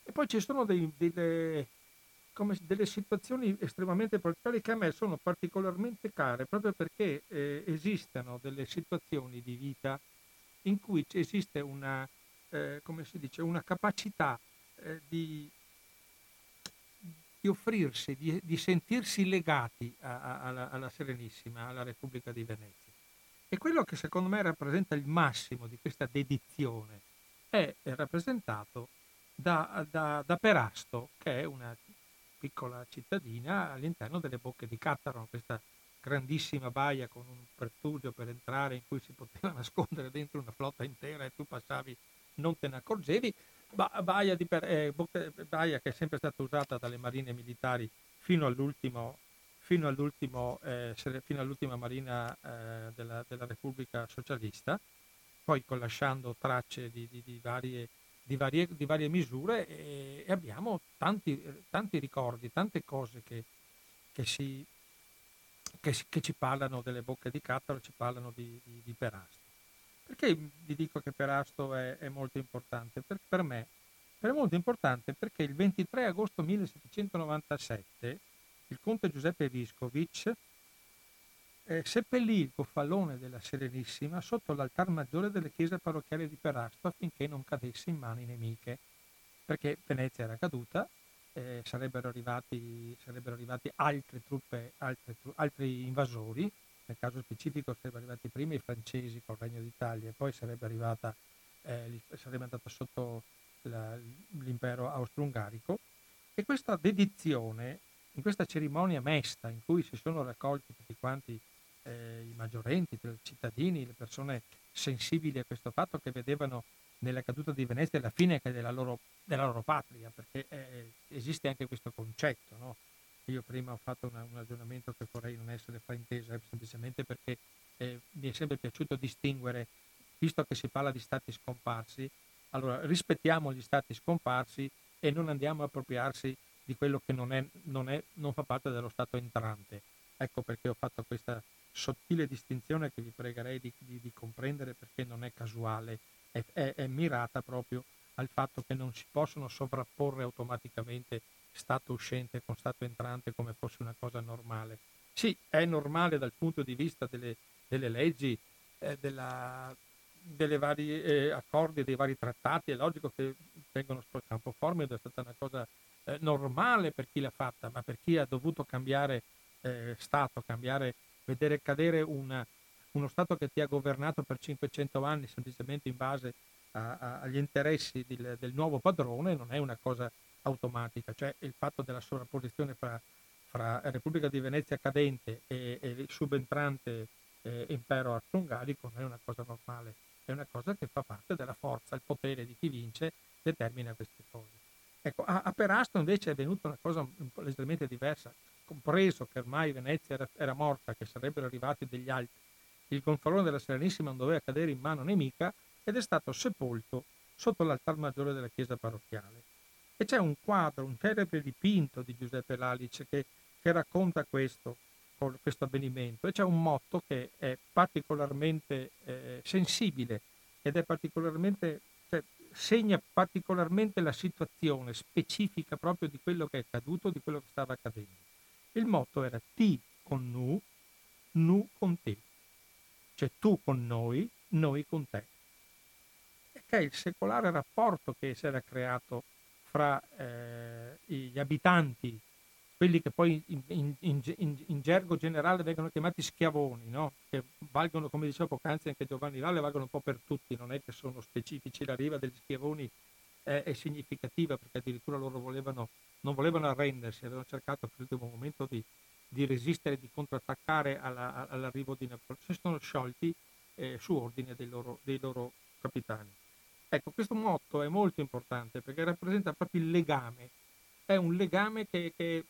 E poi ci sono dei, delle, come, delle, situazioni estremamente particolari che a me sono particolarmente care proprio perché eh, esistono delle situazioni di vita in cui esiste una, eh, dice, una capacità eh, di, di, offrirsi, di, di, sentirsi legati a, a, alla, alla Serenissima, alla Repubblica di Venezia. E quello che secondo me rappresenta il massimo di questa dedizione è, rappresentato da, da, da, Perasto, che è una piccola cittadina all'interno delle bocche di Cattaro, questa grandissima baia con un pertugio per entrare in cui si poteva nascondere dentro una flotta intera e tu passavi, non te ne accorgevi. Ba- baia, di, eh, baia che è sempre stata usata dalle marine militari fino all'ultimo fino, all'ultimo, eh, fino all'ultima marina eh, della, della, Repubblica Socialista, poi lasciando tracce di, di, di, varie, di, varie, di varie, misure e, e abbiamo tanti, tanti, ricordi, tante cose che, che, si, che, che, ci parlano delle bocche di Cattaro, ci parlano di, Perasto. Perché vi dico che Perasto è, è molto importante? Per, per me è molto importante perché il 23 agosto 1797 il conte Giuseppe Viscovic eh, seppellì il cofallone della Serenissima sotto l'altar maggiore delle chiese parrocchiali di Perasto affinché non cadesse in mani nemiche, perché Venezia era caduta, eh, sarebbero, arrivati, sarebbero arrivati altre truppe, altre, altri invasori, nel caso specifico sarebbero arrivati prima i francesi col Regno d'Italia e poi sarebbe, arrivata, eh, sarebbe andata sotto la, l'impero austro-ungarico. E questa dedizione in questa cerimonia mesta in cui si sono raccolti tutti quanti eh, i maggiorenti, i cittadini, le persone sensibili a questo fatto che vedevano nella caduta di Venezia la fine della loro, della loro patria, perché eh, esiste anche questo concetto. No? Io prima ho fatto una, un ragionamento che vorrei non essere frainteso, eh, semplicemente perché eh, mi è sempre piaciuto distinguere, visto che si parla di stati scomparsi, allora rispettiamo gli stati scomparsi e non andiamo a appropriarsi di quello che non, è, non, è, non fa parte dello stato entrante. Ecco perché ho fatto questa sottile distinzione che vi pregherei di, di, di comprendere perché non è casuale, è, è, è, mirata proprio al fatto che non si possono sovrapporre automaticamente stato uscente con stato entrante come fosse una cosa normale. Sì, è normale dal punto di vista delle, delle leggi, eh, della, delle vari eh, accordi, dei vari trattati, è logico che vengono sporcati un po' formido, è stata una cosa eh, normale per chi l'ha fatta, ma per chi ha dovuto cambiare eh, Stato, cambiare, vedere cadere una, uno Stato che ti ha governato per 500 anni semplicemente in base a, a, agli interessi del, del, nuovo padrone, non è una cosa automatica, cioè il fatto della sovrapposizione fra, fra Repubblica di Venezia cadente e, e subentrante eh, impero austro-ungarico non è una cosa normale, è una cosa che fa parte della forza, il potere di chi vince determina queste cose. Ecco, a, a Perasto invece è venuta una cosa leggermente diversa, compreso che ormai Venezia era, era morta, che sarebbero arrivati degli altri. Il gonfalone della Serenissima non doveva cadere in mano nemica ed è stato sepolto sotto l'altar maggiore della chiesa parrocchiale. E c'è un quadro, un celebre dipinto di Giuseppe Lalice che, che racconta questo, questo avvenimento e c'è un motto che è particolarmente eh, sensibile ed è particolarmente segna particolarmente la situazione specifica proprio di quello che è accaduto, di quello che stava accadendo. Il motto era ti con nu, nu con te, cioè tu con noi, noi con te. E che è il secolare rapporto che si era creato fra eh, gli abitanti quelli che poi in, in, in, in, gergo generale vengono chiamati schiavoni, no? che valgono, come diceva poc'anzi anche Giovanni Valle, valgono un po' per tutti, non è che sono specifici, la riva degli schiavoni è, è significativa perché addirittura loro volevano, non volevano arrendersi, avevano cercato per l'ultimo momento di, di resistere, di contrattaccare alla, all'arrivo di Napoleone, si sono sciolti eh, su ordine dei loro, dei loro capitani. Ecco, questo motto è molto importante perché rappresenta proprio il legame, è un legame che, che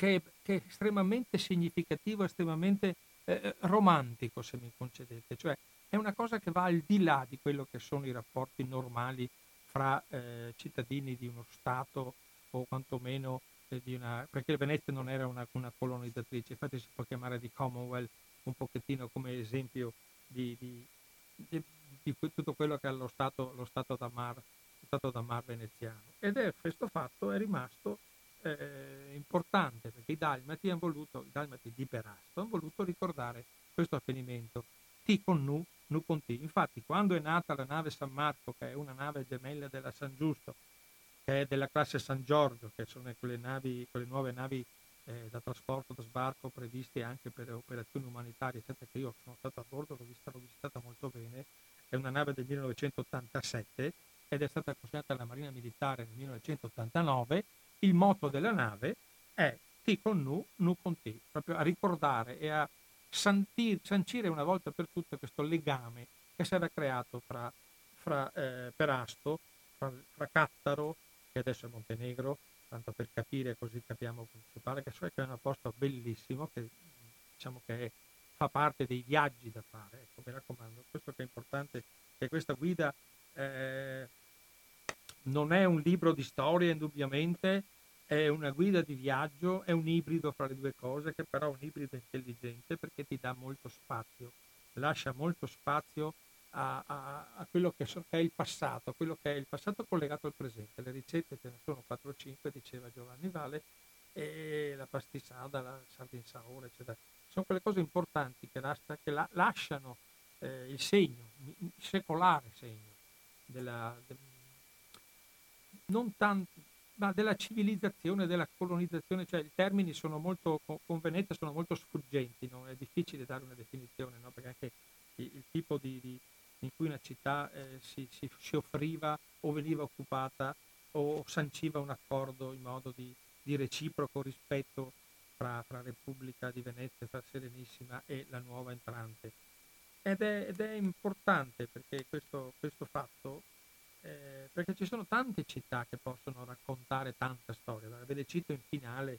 che, che è estremamente significativo, estremamente eh, romantico, se mi concedete, cioè è una cosa che va al di là di quello che sono i rapporti normali fra eh, cittadini di uno Stato o quantomeno eh, di una... perché Venezia non era una, una colonizzatrice, infatti si può chiamare di Commonwealth un pochettino come esempio di, di, di, di tutto quello che è lo stato, lo stato da mar, stato da mar veneziano. Ed è questo fatto è rimasto eh, importante perché i dalmati hanno voluto, i dalmati di Perasto hanno voluto ricordare questo avvenimento T con Nu, Nu con T. Infatti quando è nata la nave San Marco, che è una nave gemella della San Giusto, che è della classe San Giorgio, che sono quelle, navi, quelle nuove navi eh, da trasporto, da sbarco previste anche per operazioni umanitarie, eccetera, che io sono stato a bordo, l'ho, vista, l'ho visitata molto bene, è una nave del 1987 ed è stata consegnata alla Marina Militare nel 1989. Il motto della nave è T con Nu, Nu con T, proprio a ricordare e a santir, sancire una volta per tutte questo legame che si era creato fra, fra eh, Perasto, fra, fra Cattaro, che adesso è Montenegro, tanto per capire così capiamo che pare che è un posto bellissimo che diciamo che è, fa parte dei viaggi da fare. Ecco mi raccomando questo che è importante che questa guida eh, non è un libro di storia indubbiamente è una guida di viaggio è un ibrido fra le due cose che però è un ibrido intelligente perché ti dà molto spazio lascia molto spazio a, a, a quello che, so, che, è il passato, quello che è il passato collegato al presente. Le ricette ce ne sono 4-5, diceva Giovanni Vale, e la pastissada, la sardinsaura, eccetera. Sono quelle cose importanti che, lascia, che la, lasciano eh, il segno, il secolare segno della, de, non tanto, ma della civilizzazione, della colonizzazione, cioè i termini sono molto, con Venezia sono molto sfuggenti, no? è difficile dare una definizione, no? perché anche il, il tipo di, di, in cui una città eh, si, si, si, offriva o veniva occupata o sanciva un accordo in modo di, di reciproco rispetto fra, fra, Repubblica di Venezia, fra Serenissima e la nuova entrante. Ed è, ed è importante perché questo, questo fatto, eh, perché ci sono tante città che possono raccontare tanta storia. Ve le cito in finale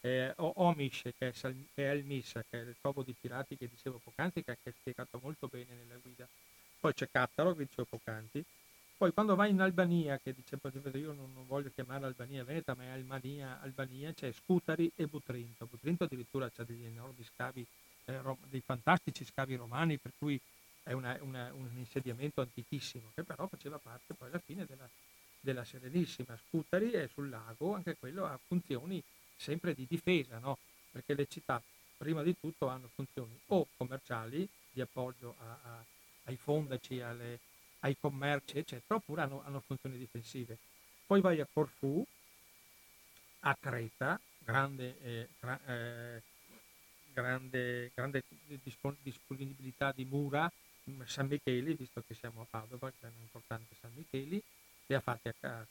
eh, Omish, che è, Sal- che è Missa, che è il covo di pirati che dicevo poc'anzi, che è spiegato molto bene nella guida poi c'è Cattaro che dicevo poc'anzi, poi quando vai in Albania, che dice io non, non voglio chiamare Albania Veneta, ma è Albania, Albania c'è Scutari e Butrinto. Butrinto addirittura c'è degli enormi scavi, eh, dei fantastici scavi romani, per cui è una, una, un insediamento antichissimo, che però faceva parte poi alla fine della, della Serenissima. Scutari è sul lago, anche quello ha funzioni sempre di difesa, no? perché le città prima di tutto hanno funzioni o commerciali di appoggio a, a ai fondaci, alle, ai commerci, eccetera, oppure hanno, hanno, funzioni difensive. Poi vai a Corfù, a Creta, grande, eh, gra, eh, grande, grande disponibilità di mura, San Micheli, visto che siamo a Padova, che è un importante San Micheli, li ha fatti a, a,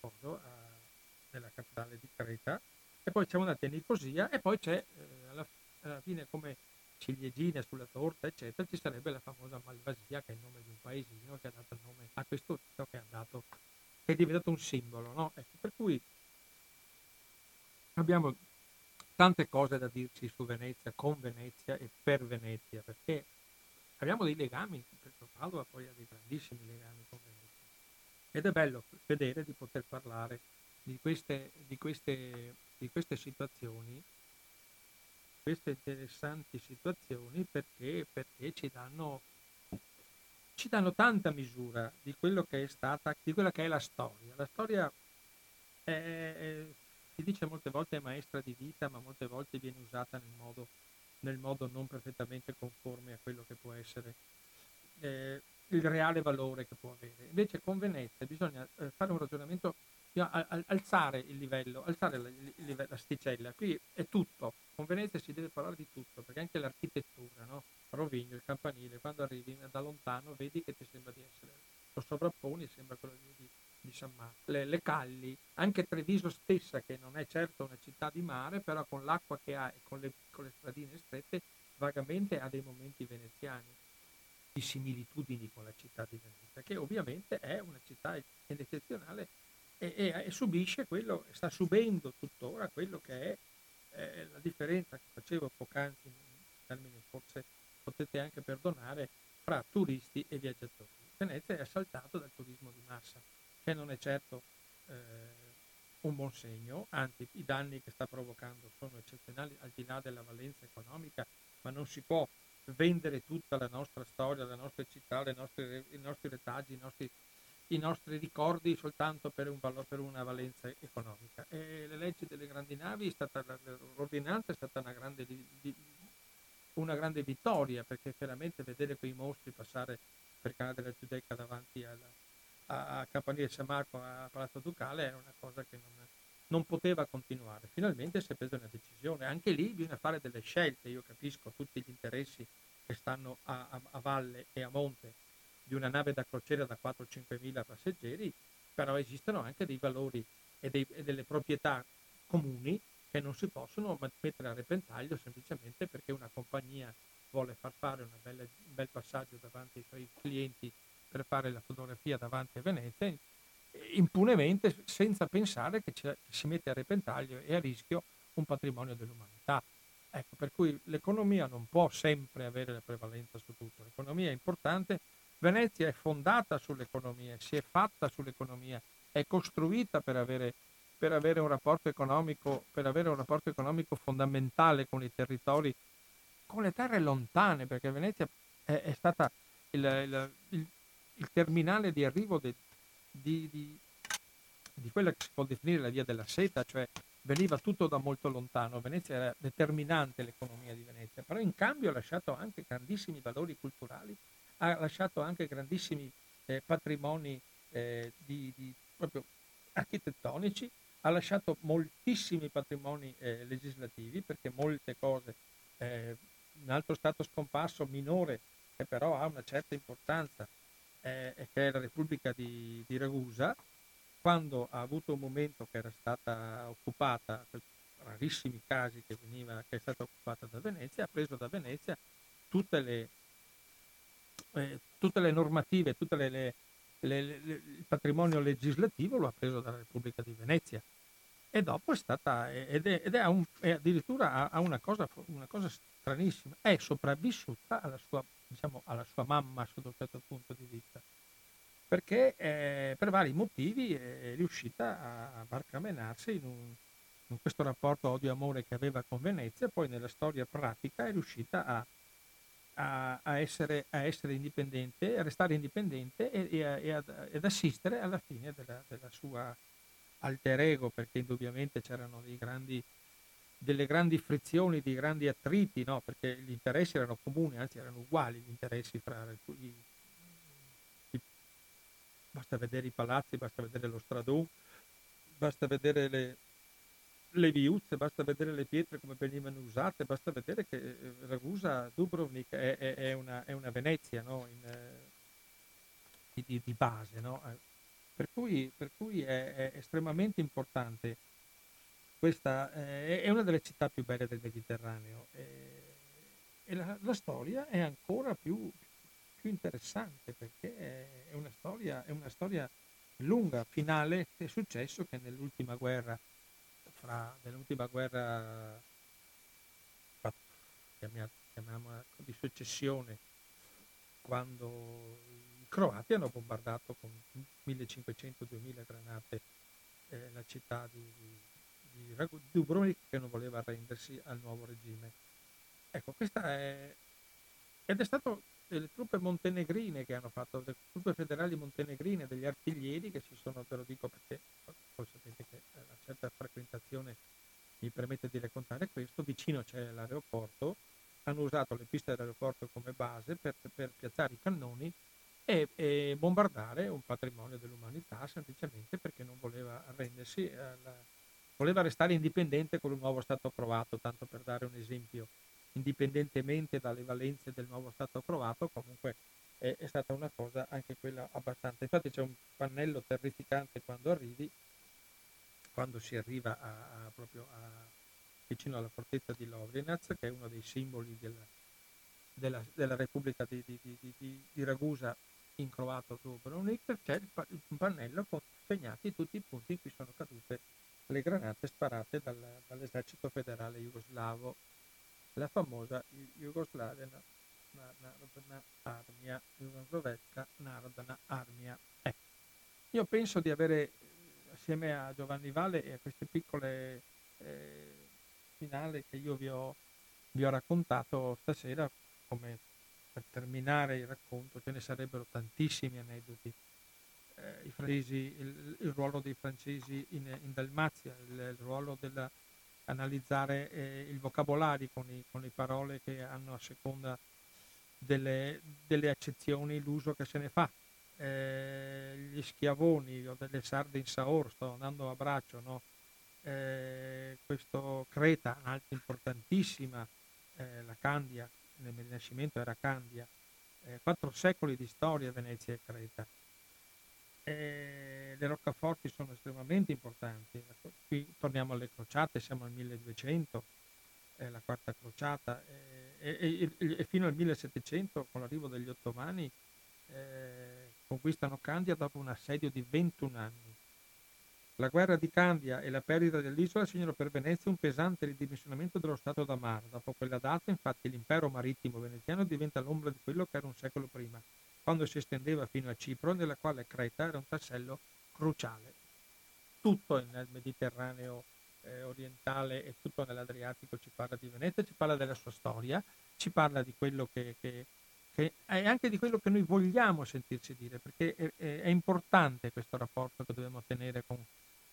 nella capitale di Creta, e poi siamo andati a Nicosia e poi c'è eh, alla, alla fine come ciliegine sulla torta, eccetera, ci sarebbe la famosa Malvasia, che è il nome di un paesino che ha dato il nome a questo rito che è, andato, che è diventato un simbolo. No? Ecco, per cui abbiamo tante cose da dirci su Venezia, con Venezia e per Venezia, perché abbiamo dei legami, Padova poi ha dei grandissimi legami con Venezia. Ed è bello vedere di poter parlare di queste, di queste, di queste situazioni queste interessanti situazioni perché, perché ci, danno, ci danno tanta misura di quello che è stata, di quella che è la storia. La storia è, è, si dice molte volte maestra di vita, ma molte volte viene usata nel modo, nel modo non perfettamente conforme a quello che può essere eh, il reale valore che può avere. Invece con Venezia bisogna eh, fare un ragionamento alzare il livello, alzare l'asticella. Qui è tutto. Con Venezia si deve parlare di tutto, perché anche l'architettura, no? Rovigno, il campanile, quando arrivi da lontano vedi che ti sembra di essere, lo sovrapponi sembra quello di, di San Marco. Le, le, calli, anche Treviso stessa, che non è certo una città di mare, però con l'acqua che ha e con le piccole stradine strette, vagamente ha dei momenti veneziani di similitudini con la città di Venezia, che ovviamente è una città eccezionale e, e, e subisce quello, sta subendo tuttora quello che è eh, la differenza che facevo poc'anzi, forse potete anche perdonare, fra turisti e viaggiatori. Venezia è assaltato dal turismo di massa, che non è certo eh, un buon segno, anzi i danni che sta provocando sono eccezionali al di là della valenza economica, ma non si può vendere tutta la nostra storia, le nostre città, nostre, i nostri retaggi, i nostri, i nostri ricordi soltanto per, un, per, una valenza economica. E le leggi delle grandi navi, stata, l'ordinanza è stata una grande, una grande vittoria perché chiaramente vedere quei mostri passare per Canale della Giudecca davanti alla, a, a Campanile San Marco, a Palazzo Ducale, era una cosa che non, non poteva continuare. Finalmente si è presa una decisione. Anche lì bisogna fare delle scelte. Io capisco tutti gli interessi che stanno a, a, a valle e a monte di una nave da crociera da 4-5 mila passeggeri, però esistono anche dei valori e, dei, e delle proprietà comuni che non si possono mettere a repentaglio semplicemente perché una compagnia vuole far fare bella, un bel passaggio davanti ai suoi clienti per fare la fotografia davanti a Venezia impunemente senza pensare che, che si mette a repentaglio e a rischio un patrimonio dell'umanità. Ecco, per cui l'economia non può sempre avere la prevalenza su tutto. L'economia è importante. Venezia è fondata sull'economia, si è fatta sull'economia, è costruita per avere, per avere, un, rapporto economico, per avere un rapporto economico fondamentale con i territori, con le terre lontane, perché Venezia è, è stata il, il, il, il, terminale di arrivo de, di, di, di quella che si può definire la via della seta, cioè veniva tutto da molto lontano, Venezia era determinante l'economia di Venezia, però in cambio ha lasciato anche grandissimi valori culturali, ha lasciato anche grandissimi eh, patrimoni eh, di, di, proprio architettonici, ha lasciato moltissimi patrimoni eh, legislativi perché molte cose, eh, un altro stato scomparso minore che però ha una certa importanza eh, che è la Repubblica di, di, Ragusa, quando ha avuto un momento che era stata occupata, per rarissimi casi che, veniva, che è stata occupata da Venezia, ha preso da Venezia tutte le, eh, tutte le normative, tutto il patrimonio legislativo lo ha preso dalla Repubblica di Venezia. E dopo è stata ed è, ed è, un, è addirittura ha una cosa, una cosa stranissima. È sopravvissuta alla sua diciamo, alla sua mamma sotto un certo punto di vista, perché eh, per vari motivi è riuscita a barcamenarsi in, un, in questo rapporto odio-amore che aveva con Venezia, poi nella storia pratica è riuscita a, a, a, essere, a essere, indipendente, a restare indipendente e, e, e ad, ad, assistere alla fine della, della sua alter ego, perché indubbiamente c'erano dei grandi delle grandi frizioni, dei grandi attriti, no? perché gli interessi erano comuni, anzi erano uguali gli interessi fra i, i, basta vedere i palazzi, basta vedere lo stradone, basta vedere le, le viuzze, basta vedere le pietre come venivano usate, basta vedere che eh, Ragusa, Dubrovnik è, è, è, una, è una, Venezia no? In, eh, di, di, base, no? Eh, per cui, per cui è, estremamente importante questa eh, è una delle città più belle del Mediterraneo eh, e la, la, storia è ancora più, più, interessante perché è una, storia, è una storia lunga, finale, è successo che nell'ultima guerra, fra, nell'ultima guerra chiamiamola di successione, quando i croati hanno bombardato con 1500-2000 granate eh, la città di, di di Dubrovnik che non voleva arrendersi al nuovo regime. Ecco, questa è... ed è stato delle truppe montenegrine che hanno fatto, le truppe federali montenegrine, degli artiglieri che si sono, ve lo dico perché poi sapete che una certa frequentazione mi permette di raccontare questo, vicino c'è l'aeroporto, hanno usato le piste dell'aeroporto come base per, per piazzare i cannoni e, e, bombardare un patrimonio dell'umanità semplicemente perché non voleva arrendersi alla, voleva restare indipendente con un nuovo Stato croato, tanto per dare un esempio, indipendentemente dalle valenze del nuovo Stato croato, comunque è, è stata una cosa anche quella abbastanza. Infatti c'è un pannello terrificante quando arrivi, quando si arriva a, a, proprio a, vicino alla fortezza di Lovrenac, che è uno dei simboli della, della, della Repubblica di, di, di, di, Ragusa in croato Dubrovnik, c'è un pannello con segnati tutti i punti in cui sono cadute le granate sparate dal, dall'esercito federale jugoslavo, la famosa Jugoslavia Narodna Armia, Jugoslovecca Narodna Armia. Ecco. Io penso di avere, assieme a Giovanni Valle e a queste piccole eh, finali che io vi ho, vi ho raccontato stasera, come per terminare il racconto, ce ne sarebbero tantissimi aneddoti. Eh, i francesi, il, il, ruolo dei francesi in, in Dalmazia, il, il ruolo della analizzare eh, il vocabolario con, i, con, le parole che hanno a seconda delle, delle accezioni l'uso che se ne fa. Eh, gli schiavoni o delle sarde in Saor, sto andando a braccio, no? eh, questo Creta, un'altra importantissima, eh, la Candia, nel Rinascimento era Candia, eh, quattro secoli di storia Venezia e Creta. Eh, le roccaforti sono estremamente importanti. Qui torniamo alle crociate, siamo al 1200, eh, la quarta crociata, eh, e, fino al 1700, con l'arrivo degli ottomani, eh, conquistano Candia dopo un assedio di 21 anni. La guerra di Candia e la perdita dell'isola segnano per Venezia un pesante ridimensionamento dello Stato da mare. Dopo quella data, infatti, l'impero marittimo veneziano diventa l'ombra di quello che era un secolo prima quando si estendeva fino a Cipro, nella quale Creta era un tassello cruciale. Tutto nel Mediterraneo eh, orientale e tutto nell'Adriatico ci parla di Venezia, ci parla della sua storia, ci parla di quello che, che, che è anche di quello che noi vogliamo sentirci dire, perché è, è, importante questo rapporto che dobbiamo tenere con,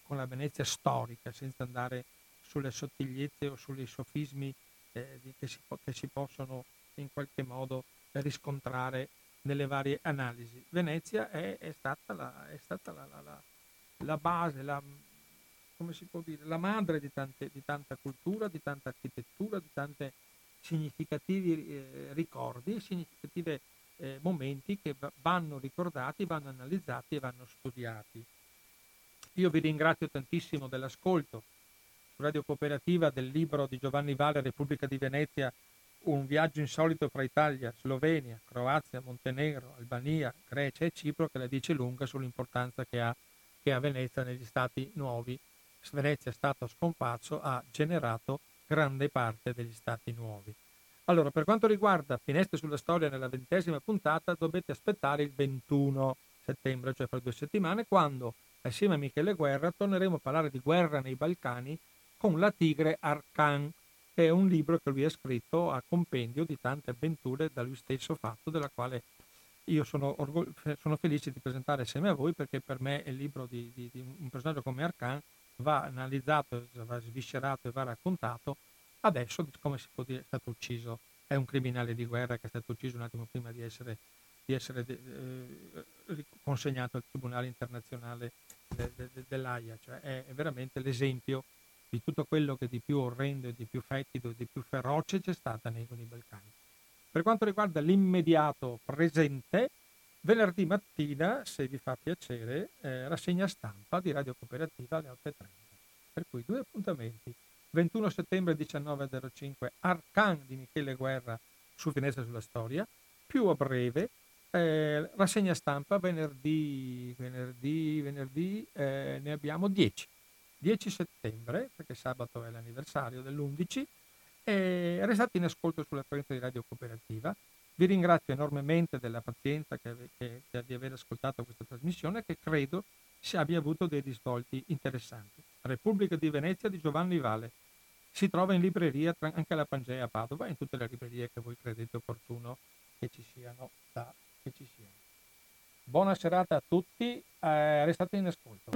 con, la Venezia storica, senza andare sulle sottigliezze o sui sofismi eh, che, si, che si possono in qualche modo riscontrare nelle varie analisi. Venezia è, è stata, la, è stata la, la, la, base, la, come si può dire, la madre di, tante, di tanta cultura, di tanta architettura, di tanti significativi eh, ricordi, significativi eh, momenti che vanno ricordati, vanno analizzati e vanno studiati. Io vi ringrazio tantissimo dell'ascolto su Radio Cooperativa del libro di Giovanni Vale, Repubblica di Venezia, un viaggio insolito fra Italia, Slovenia, Croazia, Montenegro, Albania, Grecia e Cipro che la dice lunga sull'importanza che ha, che ha Venezia negli stati nuovi. Venezia, stato scomparso, ha generato grande parte degli stati nuovi. Allora, per quanto riguarda Finestre sulla storia nella ventesima puntata, dovete aspettare il 21 settembre, cioè fra due settimane, quando assieme a Michele Guerra torneremo a parlare di guerra nei Balcani con la tigre Arkan è un libro che lui ha scritto a compendio di tante avventure da lui stesso fatto, della quale io sono, orgog- sono felice di presentare assieme a voi perché per me il libro di, di, di un personaggio come Arcan va analizzato, va sviscerato e va raccontato. Adesso, come si può dire, è stato ucciso, è un criminale di guerra che è stato ucciso un attimo prima di essere, di essere eh, consegnato al Tribunale internazionale de, de, de, dell'AIA, cioè è veramente l'esempio di tutto quello che di più orrendo di più fetido di più feroce c'è stata nei, nei Balcani. Per quanto riguarda l'immediato presente, venerdì mattina, se vi fa piacere, eh, rassegna stampa di Radio Cooperativa alle 8.30. Per cui due appuntamenti. 21 settembre 19.05 Arcan di Michele Guerra su Finestra sulla Storia, più a breve eh, rassegna stampa venerdì, venerdì, venerdì eh, ne abbiamo 10. 10 settembre, perché sabato è l'anniversario dell'11, e restate in ascolto sulla frequenza di Radio Cooperativa. Vi ringrazio enormemente della pazienza che, che, che, di aver ascoltato questa trasmissione che credo si abbia avuto dei risvolti interessanti. Repubblica di Venezia di Giovanni Vale. Si trova in libreria anche la Pangea a Padova e in tutte le librerie che voi credete opportuno che ci siano. Da, che ci siano. Buona serata a tutti, eh, restate in ascolto.